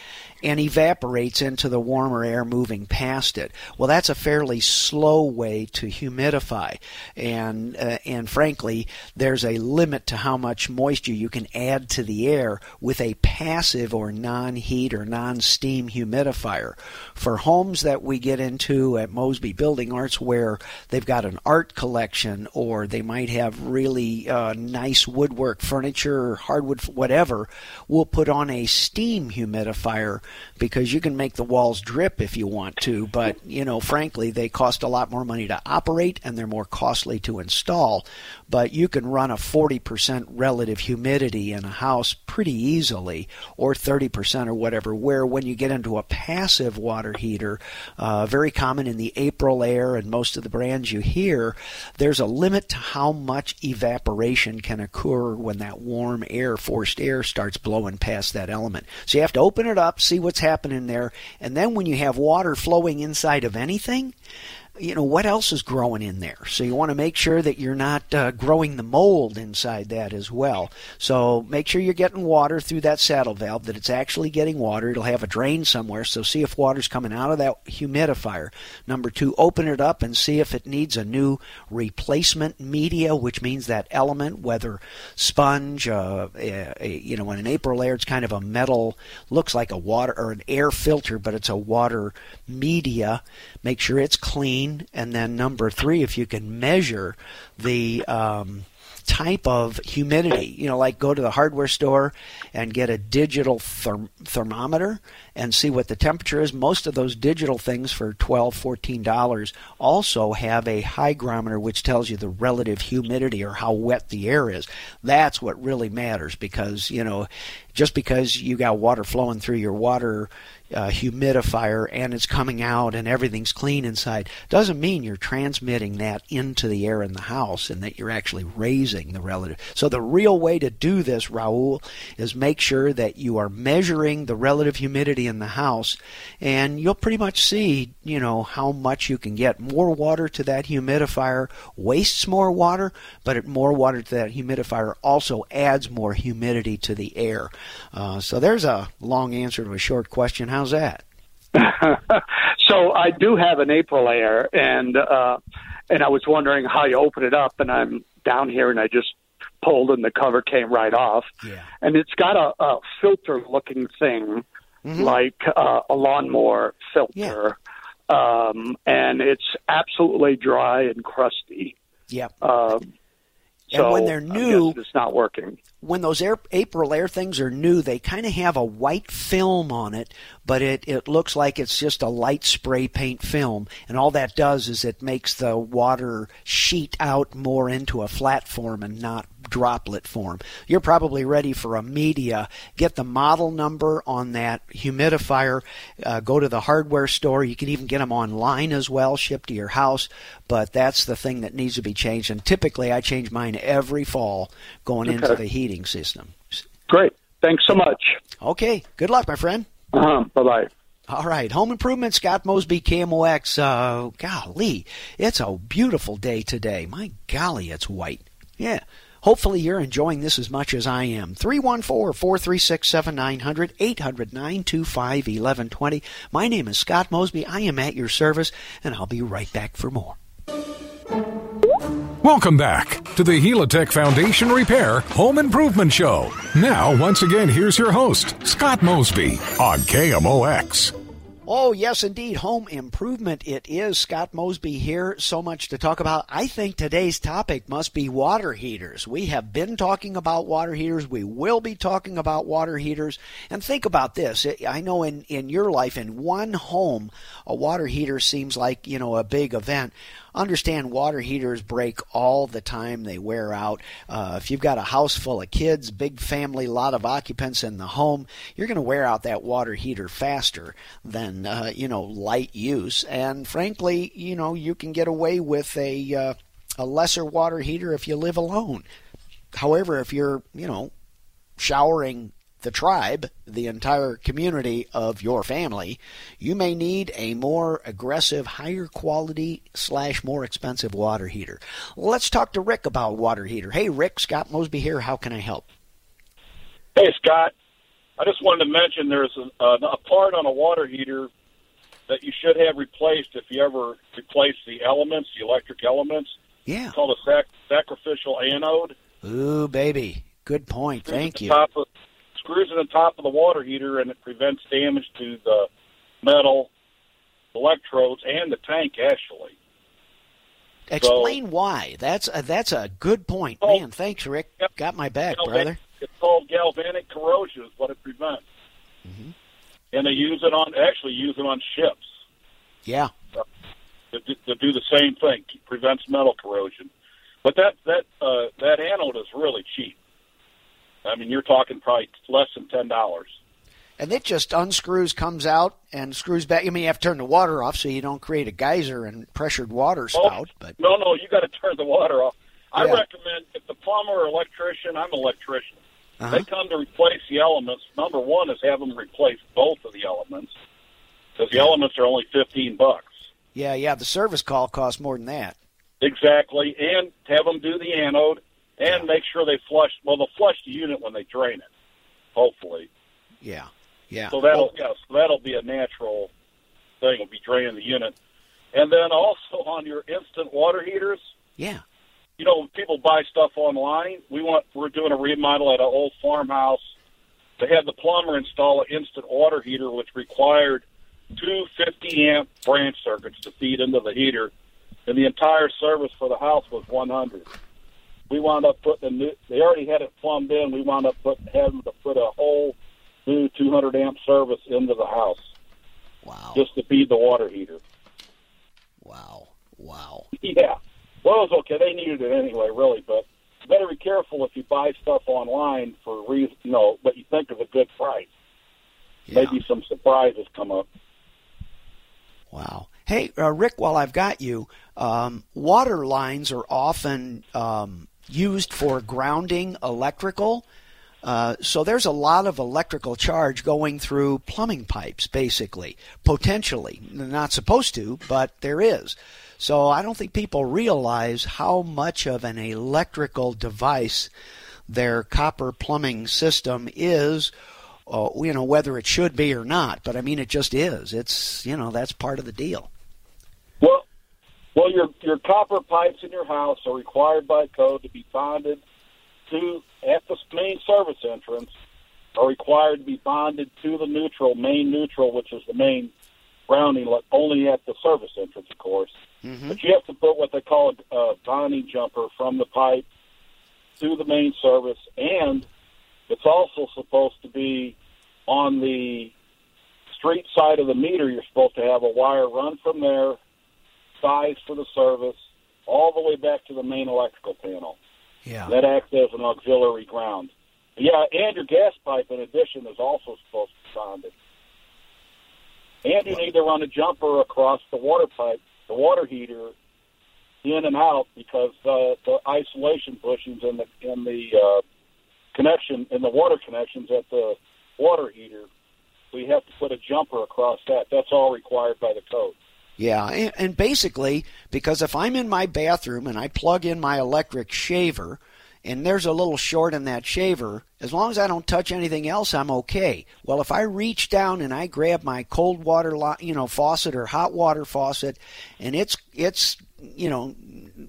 and evaporates into the warmer air moving past it. Well, that's a fairly slow way to humidify, and uh, and frankly, there's a limit to how much moisture you can add to the air with a passive or non-heat or non-steam humidifier. For homes that we get into at Mosby Building Arts, where they've got an art collection or they might have really uh, nice woodwork furniture hardwood, whatever, we'll put on a steam humidifier because you can make the walls drip if you want to, but you know, frankly, they cost a lot more money to operate and they're more costly to install. But you can run a 40% relative humidity in a house pretty easily, or 30% or whatever. Where when you get into a passive water heater, uh, very common in the Aprilaire and most of the brands you hear, there's a limit to how much evaporation can occur when that warm air, forced air, starts blowing past that element. So you have to open it up, see what's happening there, and then when you have water flowing inside of anything, you know what else is growing in there? So you want to make sure that you're not uh, growing the mold inside that as well. So make sure you're getting water through that saddle valve that it's actually getting water. It'll have a drain somewhere. So see if water's coming out of that humidifier. Number two open it up and see if it needs a new replacement media which means that element whether sponge uh, you know in an Aprilaire it's kind of a metal looks like a water or an air filter but it's a water media. Make sure it's clean and then number three if you can measure the um, type of humidity. You know like go to the hardware store and get a digital therm- thermometer and see what the temperature is. Most of those digital things for twelve, fourteen dollars also have a hygrometer which tells you the relative humidity or how wet the air is. That's what really matters because you know just because you got water flowing through your water uh, humidifier and it's coming out and everything's clean inside doesn't mean you're transmitting that into the air in the house and that you're actually raising the relative. So the real way to do this, Raul, is make sure that you are measuring the relative humidity in the house and you'll pretty much see, you know, how much you can get. More water to that humidifier wastes more water, but more water to that humidifier also adds more humidity to the air. Uh, so there's a long answer to a short question. How's that? so I do have an Aprilaire, and uh, and I was wondering how you open it up, and I'm down here, and I just pulled, and the cover came right off. Yeah. And it's got a, a filter-looking thing, Mhm. like uh, a lawnmower filter, um, and it's absolutely dry and crusty. Yep. Um, And so when they're new- it's not working. when those air, Aprilaire things are new, they kind of have a white film on it, but it, it looks like it's just a light spray paint film. And all that does is it makes the water sheet out more into a flat form and not droplet form. You're probably ready for a media. Get the model number on that humidifier. Uh, go to the hardware store. You can even get them online as well, shipped to your house. But that's the thing that needs to be changed. And typically, I change mine every fall going into the heating system. Great. Thanks so much. Okay. Good luck, my friend. Uh-huh. Bye bye. All right, home improvement, Scott Mosby, KMOX. Uh, golly, it's a beautiful day today. My golly, it's white. Yeah. Hopefully, you're enjoying this as much as I am. 314 436 7900 800 925 1120. My name is Scott Mosby. I am at your service, and I'll be right back for more. Welcome back to the Helitech Foundation Repair Home Improvement Show. Now, once again, here's your host, Scott Mosby on KMOX. Oh, yes, indeed. Home improvement. It is. Scott Mosby here. So much to talk about. I think today's topic must be water heaters. We have been talking about water heaters. We will be talking about water heaters. And think about this. I know in, in your life, in one home, a water heater seems like, you know, a big event. Understand water heaters break all the time. They wear out. Uh, if you've got a house full of kids, big family, lot of occupants in the home, you're going to wear out that water heater faster than uh, you know light use. And frankly, you know you can get away with a uh, a lesser water heater if you live alone. However, if you're you know showering the tribe, the entire community of your family, you may need a more aggressive, higher quality slash more expensive water heater. Let's talk to Rick about water heater. Hey, Rick, Scott Mosby here. How can I help? Hey, Scott. I just wanted to mention there's a, a, uh, a part on a water heater that you should have replaced if you ever replace the elements, the electric elements. Yeah. It's called a sac- sacrificial anode. Ooh, baby. Good point. Thank you. Top of, screws in the top of the water heater, and it prevents damage to the metal electrodes and the tank, actually. Explain why. That's a, that's a good point. Man, thanks, Rick. Got my back, Galvan- brother. It's called galvanic corrosion, is what it prevents. Mm-hmm. And they use it on, actually use it on ships. Yeah. to, do- to do the same thing, prevents metal corrosion. But that that uh, that anode is really cheap. I mean, you're talking probably less than ten dollars. And it just unscrews, comes out, and screws back. I mean, you have to turn the water off so you don't create a geyser and pressured water spout. But No, no, you got to turn the water off. I Yeah. recommend if the plumber or electrician, I'm an electrician. Uh-huh. They come to replace the elements. Number one is have them replace both of the elements because the elements are only fifteen bucks. yeah, yeah, the service call costs more than that. Exactly, and have them do the anode and make sure they flush. Well, they'll flush the unit when they drain it, hopefully. Yeah, yeah. So that'll yeah, so that'll be a natural thing. It'll be draining the unit, and then also on your instant water heaters. Yeah. You know, people buy stuff online. We want we're doing a remodel at an old farmhouse. They had the plumber install an instant water heater, which required two 50 amp branch circuits to feed into the heater, and the entire service for the house was 100. We wound up putting a new. They already had it plumbed in. We wound up putting having to put a whole new 200 amp service into the house. Wow. Just to feed the water heater. Wow. Wow. Yeah. Well, it was okay. They needed it anyway, really, but you better be careful if you buy stuff online for reason, you know, what you think is a good price. Yeah. Maybe some surprises come up. Wow. Hey, uh, Rick, while I've got you, um, water lines are often um, used for grounding electrical. Uh, so there's a lot of electrical charge going through plumbing pipes, basically, potentially. Not supposed to, but there is. So I don't think people realize how much of an electrical device their copper plumbing system is, uh, you know, whether it should be or not. But I mean, it just is. It's, you know, that's part of the deal. Well, your your copper pipes in your house are required by code to be bonded to at the main service entrance. Are required to be bonded to the neutral, main neutral, which is the main grounding, only at the service entrance, of course. Mm-hmm. But you have to put what they call a, a bonding jumper from the pipe to the main service, and it's also supposed to be on the street side of the meter. You're supposed to have a wire run from there, size for the service, all the way back to the main electrical panel. Yeah. That acts as an auxiliary ground. Yeah, and your gas pipe, in addition, is also supposed to be bonded. And you need to run a jumper across the water pipe, the water heater, in and out because uh, the isolation bushings in the in the uh, connection in the water connections at the water heater. We have to put a jumper across that. That's all required by the code. Yeah, and, basically, because if I'm in my bathroom and I plug in my electric shaver, and there's a little short in that shaver, as long as I don't touch anything else, I'm okay. Well, if I reach down and I grab my cold water, you know, faucet or hot water faucet, and it's it's you know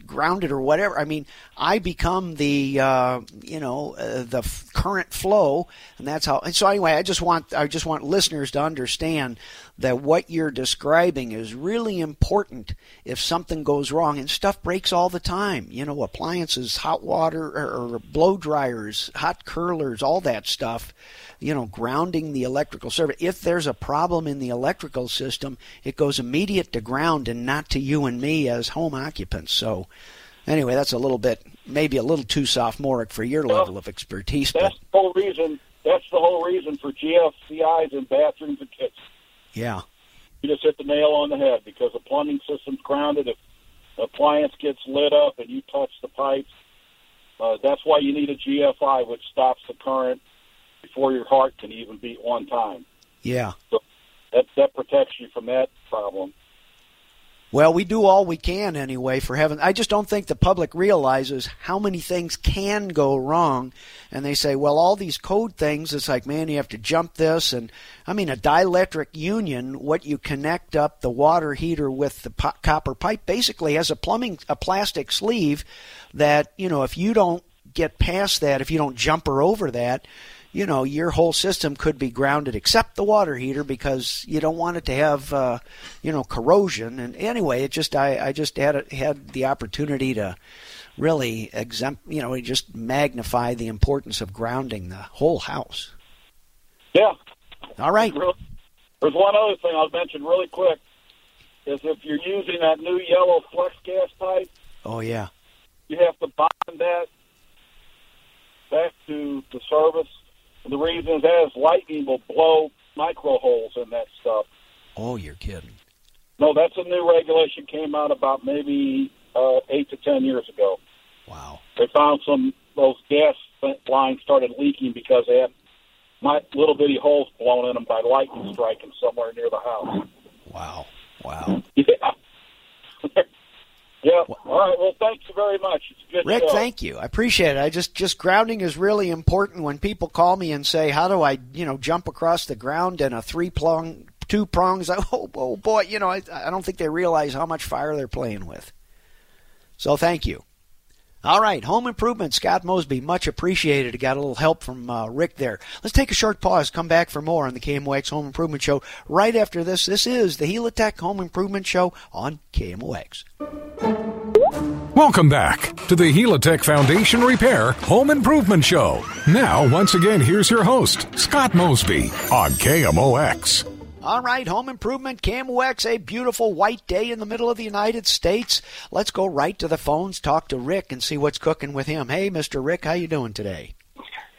grounded or whatever, I mean, I become the uh, you know uh, the current flow, and that's how. And so anyway, I just want I just want listeners to understand that what you're describing is really important if something goes wrong and stuff breaks all the time you know appliances hot water or, or blow dryers hot curlers all that stuff you know grounding the electrical circuit if there's a problem in the electrical system it goes immediate to ground and not to you and me as home occupants so anyway that's a little bit maybe a little too sophomoric for your Well, level of expertise but That's the whole reason. That's the whole reason for GFCIs in bathrooms and kitchens. Yeah You just hit the nail on the head because the plumbing system's grounded. If the appliance gets lit up and you touch the pipes, uh, that's why you need a GFI, which stops the current before your heart can even beat one time. yeah So that that protects you from that problem. Well, we do all we can anyway for heaven. I just don't think the public realizes how many things can go wrong. And they say, well, all these code things, it's like, man, you have to jump this. And I mean, a dielectric union, what you connect up the water heater with the po- copper pipe basically has a plumbing, a plastic sleeve that, you know, if you don't get past that, if you don't jumper over that, you know your whole system could be grounded except the water heater because you don't want it to have uh, you know corrosion and anyway it just I, I just had had the opportunity to really exempt you know just magnify the importance of grounding the whole house Yeah. all right There's one other thing I'll mention really quick. Is if you're using that new yellow flex gas pipe, oh yeah you have to bond that back to the service. The reason is as lightning will blow micro holes in that stuff. oh you're kidding No, that's a new regulation came out about maybe uh, eight to ten years ago. Wow. They found some those gas lines started leaking because they had my little bitty holes blown in them by lightning striking somewhere near the house. Wow. Wow. Yeah. Yeah. All right. Well, thank you very much. It's a good Rick, show. thank you. I appreciate it. I just just grounding is really important. When people call me and say, "How do I, you know, jump across the ground in a three prong, two prongs?" I, oh, oh boy, you know, I, I don't think they realize how much fire they're playing with. So thank you. All right, home improvement, Scott Mosby, much appreciated. Got a little help from uh, Rick there. Let's take a short pause. Come back for more on the KMOX Home Improvement Show right after this. This is the Helitech Home Improvement Show on KMOX. Welcome back to the Helitech Foundation Repair Home Improvement Show. Now, once again, here's your host, Scott Mosby on KMOX. All right, home improvement, KMOX, a beautiful white day in the middle of the United States. Let's go right to the phones, talk to Rick, and see what's cooking with him. Hey, Mr. Rick, how you doing today?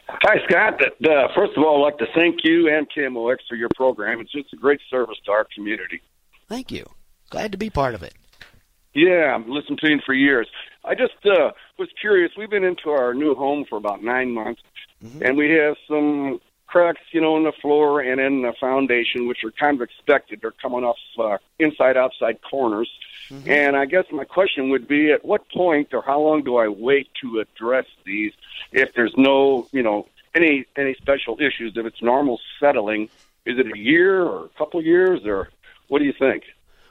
Hi, Scott. Uh, first of all, I'd like to thank you and KMOX for your program. It's just a great service to our community. Thank you. Glad to be part of it. Yeah, I've listened to you for years. I just uh, was curious. We've been into our new home for about nine months, mm-hmm. and we have some cracks, you know, in the floor and in the foundation, which are kind of expected. They're coming off uh, inside outside corners. Mm-hmm. And I guess my question would be at what point or how long do I wait to address these if there's no, you know, any any special issues? If it's normal settling, is it a year or a couple of years or what do you think?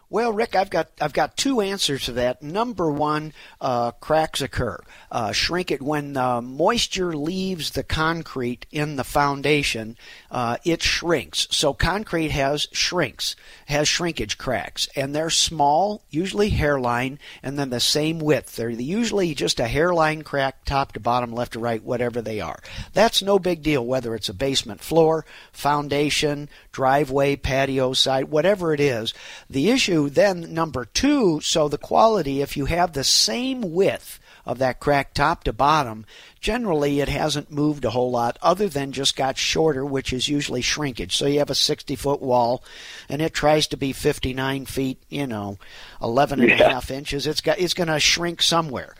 Well, Rick, I've got I've got two answers to that. Number one, uh, cracks occur. Uh, shrink it when uh, moisture leaves the concrete in the foundation. Uh, it shrinks. So concrete has shrinks, has shrinkage cracks, and they're small, usually hairline, and then the same width. They're usually just a hairline crack, top to bottom, left to right, whatever they are. That's no big deal whether it's a basement floor, foundation, driveway, patio side, whatever it is. The issue then number two, so the quality, if you have the same width of that crack top to bottom, generally it hasn't moved a whole lot other than just got shorter, which is usually shrinkage. So you have a 60 foot wall and it tries to be 59 feet, you know, 11 and yeah. a half inches. It's got, it's going to shrink somewhere.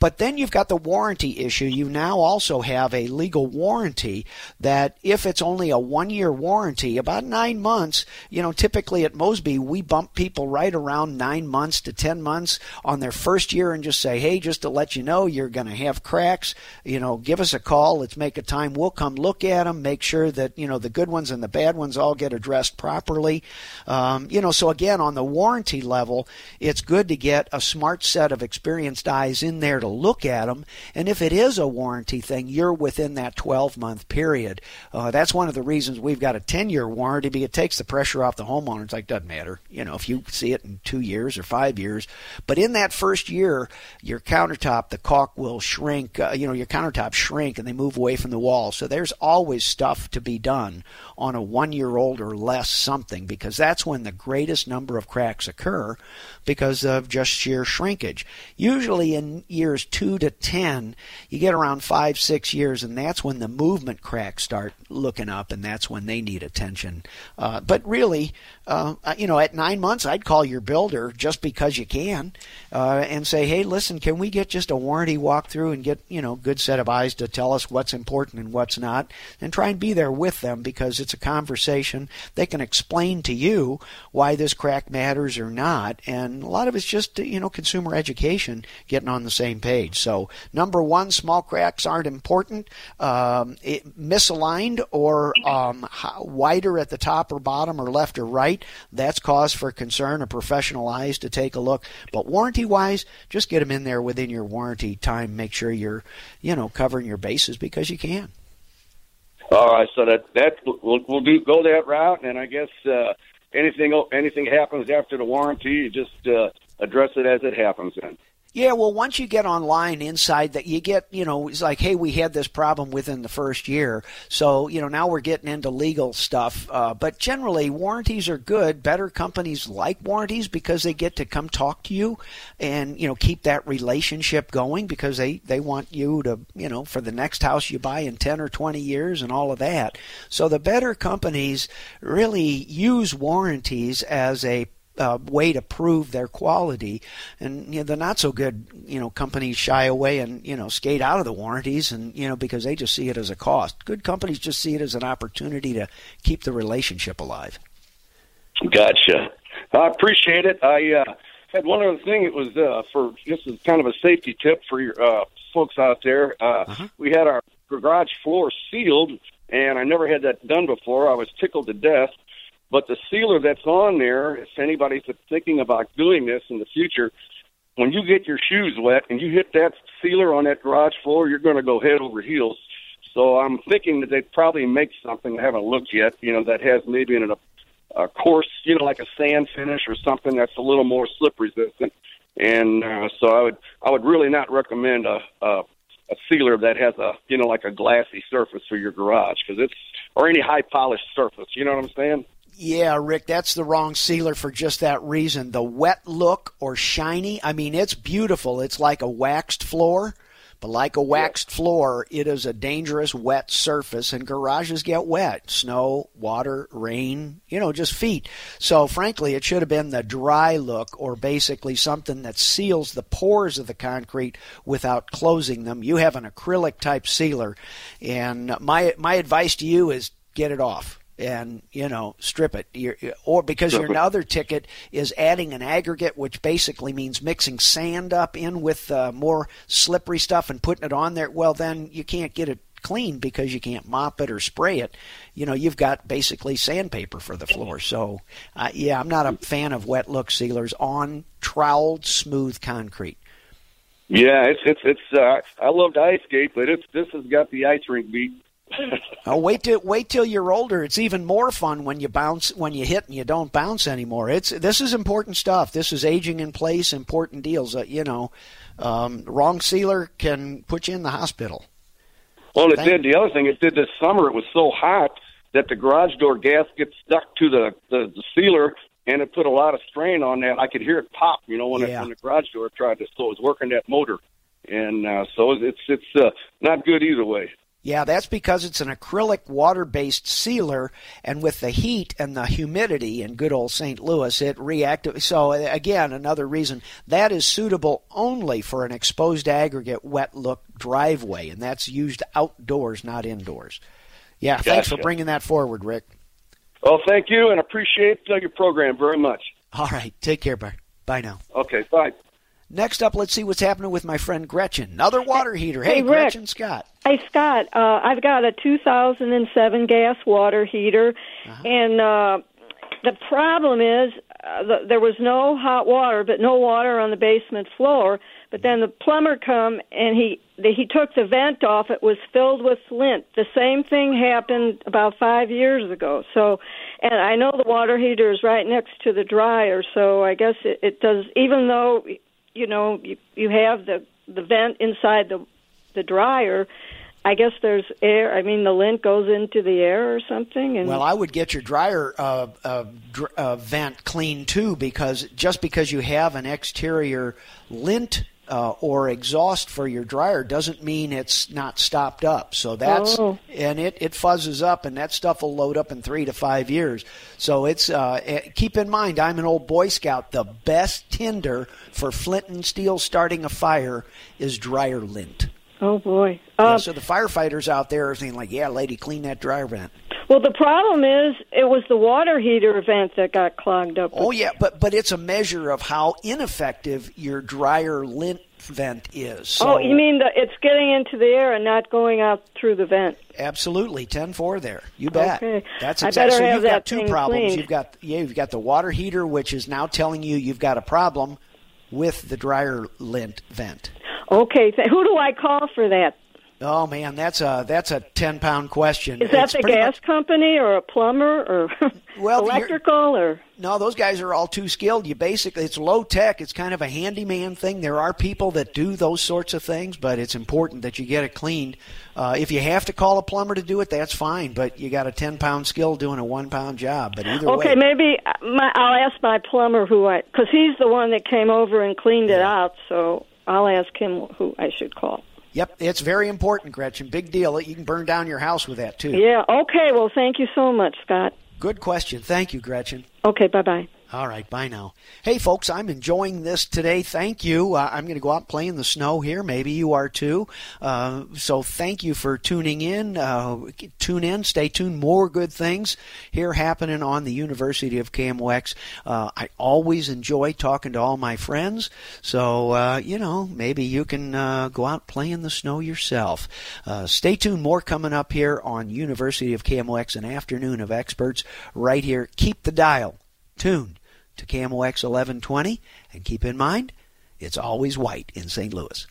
But then you've got the warranty issue. You now also have a legal warranty that if it's only a one year warranty, about nine months, you know, typically at Mosby, we bump people right around nine months to 10 months on their first year and just say, hey, just to let you know, you're going to have cracks. You know, give us a call. Let's make a time. We'll come look at them, make sure that, you know, the good ones and the bad ones all get addressed properly. Um, you know, so again, on the warranty level, it's good to get a smart set of experienced eyes in there to look at them. And if it is a warranty thing, you're within that 12 month period. Uh, that's one of the reasons we've got a 10 year warranty because it takes the pressure off the homeowner. It's like, doesn't matter. You know, if you see it in two years or five years. But in that first year, your countertop, the caulk will shrink, uh, you know, your countertops shrink and they move away from the wall. So there's always stuff to be done on a one year old or less something because that's when the greatest number of cracks occur because of just sheer shrinkage. Usually in years two to ten, you get around five, six years, and that's when the movement cracks start looking up, and that's when they need attention. Uh, but really, uh, you know, at nine months, I'd call your builder just because you can, uh, and say, hey, listen, can we get just a warranty walkthrough and get you know good set of eyes to tell us what's important and what's not, and try and be there with them because it's a conversation. They can explain to you why this crack matters or not, and a lot of it's just you know consumer education, getting on the same page. So number one, small cracks aren't important. Um, it, misaligned or um, wider at the top or bottom or left or right, that's cause for concern. A professional eyes to take a look. But warranty wise, just get them in there within your warranty time. Make sure you're you know covering your bases because you can. All right, so that that we'll, we'll do go that route, and I guess uh, anything anything happens after the warranty, you just uh, address it as it happens. Then. Yeah, well, once you get online inside that, you get, you know, it's like, hey, we had this problem within the first year. So, you know, now we're getting into legal stuff. Uh, but generally, warranties are good. Better companies like warranties because they get to come talk to you and, you know, keep that relationship going because they, they want you to, you know, for the next house you buy in 10 or 20 years and all of that. So the better companies really use warranties as a uh, way to prove their quality, and you know, the not so good you know companies shy away and you know skate out of the warranties, and you know because they just see it as a cost. Good companies just see it as an opportunity to keep the relationship alive. Gotcha. I appreciate it. I uh, had one other thing. It was uh, for this is kind of a safety tip for your uh, folks out there. Uh, uh-huh. We had our garage floor sealed, and I never had that done before. I was tickled to death but the sealer that's on there, if anybody's thinking about doing this in the future, when you get your shoes wet and you hit that sealer on that garage floor, you're going to go head over heels. So I'm thinking that they'd probably make something. I haven't looked yet. You know, that has maybe in a, a coarse, you know, like a sand finish or something that's a little more slip resistant. and uh, so I would I would really not recommend a, a a sealer that has a you know like a glassy surface for your garage because it's or any high polished surface. You know what I'm saying? Yeah, Rick, that's the wrong sealer for just that reason. The wet look or shiny, I mean, it's beautiful. It's like a waxed floor, but like a waxed floor, it is a dangerous wet surface, and garages get wet. Snow, water, rain, you know, just feet. So, frankly, it should have been the dry look or basically something that seals the pores of the concrete without closing them. You have an acrylic type sealer, and my, my advice to you is get it off and you know strip it You're, or because Strip your other ticket is adding an aggregate which basically means mixing sand up in with uh, more slippery stuff and putting it on there well then you can't get it clean because you can't mop it or spray it you know you've got basically sandpaper for the floor so uh, yeah i'm not a fan of wet look sealers on troweled smooth concrete Yeah, it's it's it's. Uh, I loved ice skate, but it's this has got the ice rink beat. Oh, wait till wait till you're older. It's even more fun when you bounce when you hit and you don't bounce anymore. It's this is important stuff. This is aging in place, important deals. Uh, you know, um, wrong sealer can put you in the hospital. Well, it Thank- did. The other thing it did this summer, it was so hot that the garage door gasket stuck to the, the, the sealer, and it put a lot of strain on that. I could hear it pop, you know, when, it, when the garage door tried to, so it was working that motor. And uh, so it's it's uh, not good either way. Yeah, that's because it's an acrylic water based sealer, and with the heat and the humidity in good old St. Louis, it reactive. So, again, another reason that is suitable only for an exposed aggregate wet look driveway, and that's used outdoors, not indoors. Yeah, thanks for bringing that forward, Rick. Well, thank you, and appreciate uh, your program very much. All right, take care, bye. Bye now. Okay, bye. Next up, let's see what's happening with my friend Gretchen. Another water heater. Hey, Hey. Gretchen Scott. Hey Scott, uh, I've got a 2007 gas water heater, and uh, the problem is uh, the, there was no hot water, but no water on the basement floor. But then the plumber come and he the, he took the vent off. It was filled with lint. The same thing happened about five years ago. So, and I know the water heater is right next to the dryer. So I guess it, it does. Even though you know you, you have the the vent inside the the dryer. I guess there's air. I mean, the lint goes into the air or something. And Well, I would get your dryer uh, uh, dr- uh, vent clean too, because just because you have an exterior lint uh, or exhaust for your dryer doesn't mean it's not stopped up. So that's Oh. and it it fuzzes up, and that stuff will load up in three to five years. So it's uh, eh, keep in mind, I'm an old Boy Scout. The best tinder for flint and steel starting a fire is dryer lint. oh boy. Yeah, Um, so the firefighters out there are saying like, "Yeah, lady, clean that dryer vent." Well, the problem is it was the water heater vent that got clogged up. Oh yeah, but but it's a measure of how ineffective your dryer lint vent is. So, oh, you mean the, it's getting into the air and not going out through the vent? absolutely ten four there. You bet. Okay. That's I exactly. better So have you've that got two problems. cleaned. You've got yeah, you've got the water heater, which is now telling you you've got a problem with the dryer lint vent. Okay. Who do I call for that? Oh man, that's a that's a ten pound question. Is that It's the gas much- company or a plumber or Well, electrical or? No, those guys are all too skilled. You basically, it's low tech. It's kind of a handyman thing. There are people that do those sorts of things, but it's important that you get it cleaned. Uh, if you have to call a plumber to do it, that's fine. But you got a ten pound skill doing a one pound job. But either Okay, way, maybe uh, my, I'll ask my plumber who I because he's the one that came over and cleaned it out. So I'll ask him who I should call. Yep, it's very important, Gretchen. Big deal. You can burn down your house with that too. Yeah. Okay. Well, thank you so much, Scott. Good question. Thank you, Gretchen. Okay. Bye bye. All right, bye now. Hey, folks, I'm enjoying this today. Thank you. Uh, I'm going to go out play in the snow here. Maybe you are too. Uh, so thank you for tuning in. Uh, tune in. Stay tuned. More good things here happening on the University of KMOX. Uh, I always enjoy talking to all my friends. So, uh, you know, maybe you can uh, go out play in the snow yourself. Stay tuned. More coming up here on University of KMOX, an afternoon of experts right here. Keep the dial tuned to KMOX 1120, and keep in mind, it's always white in St. Louis.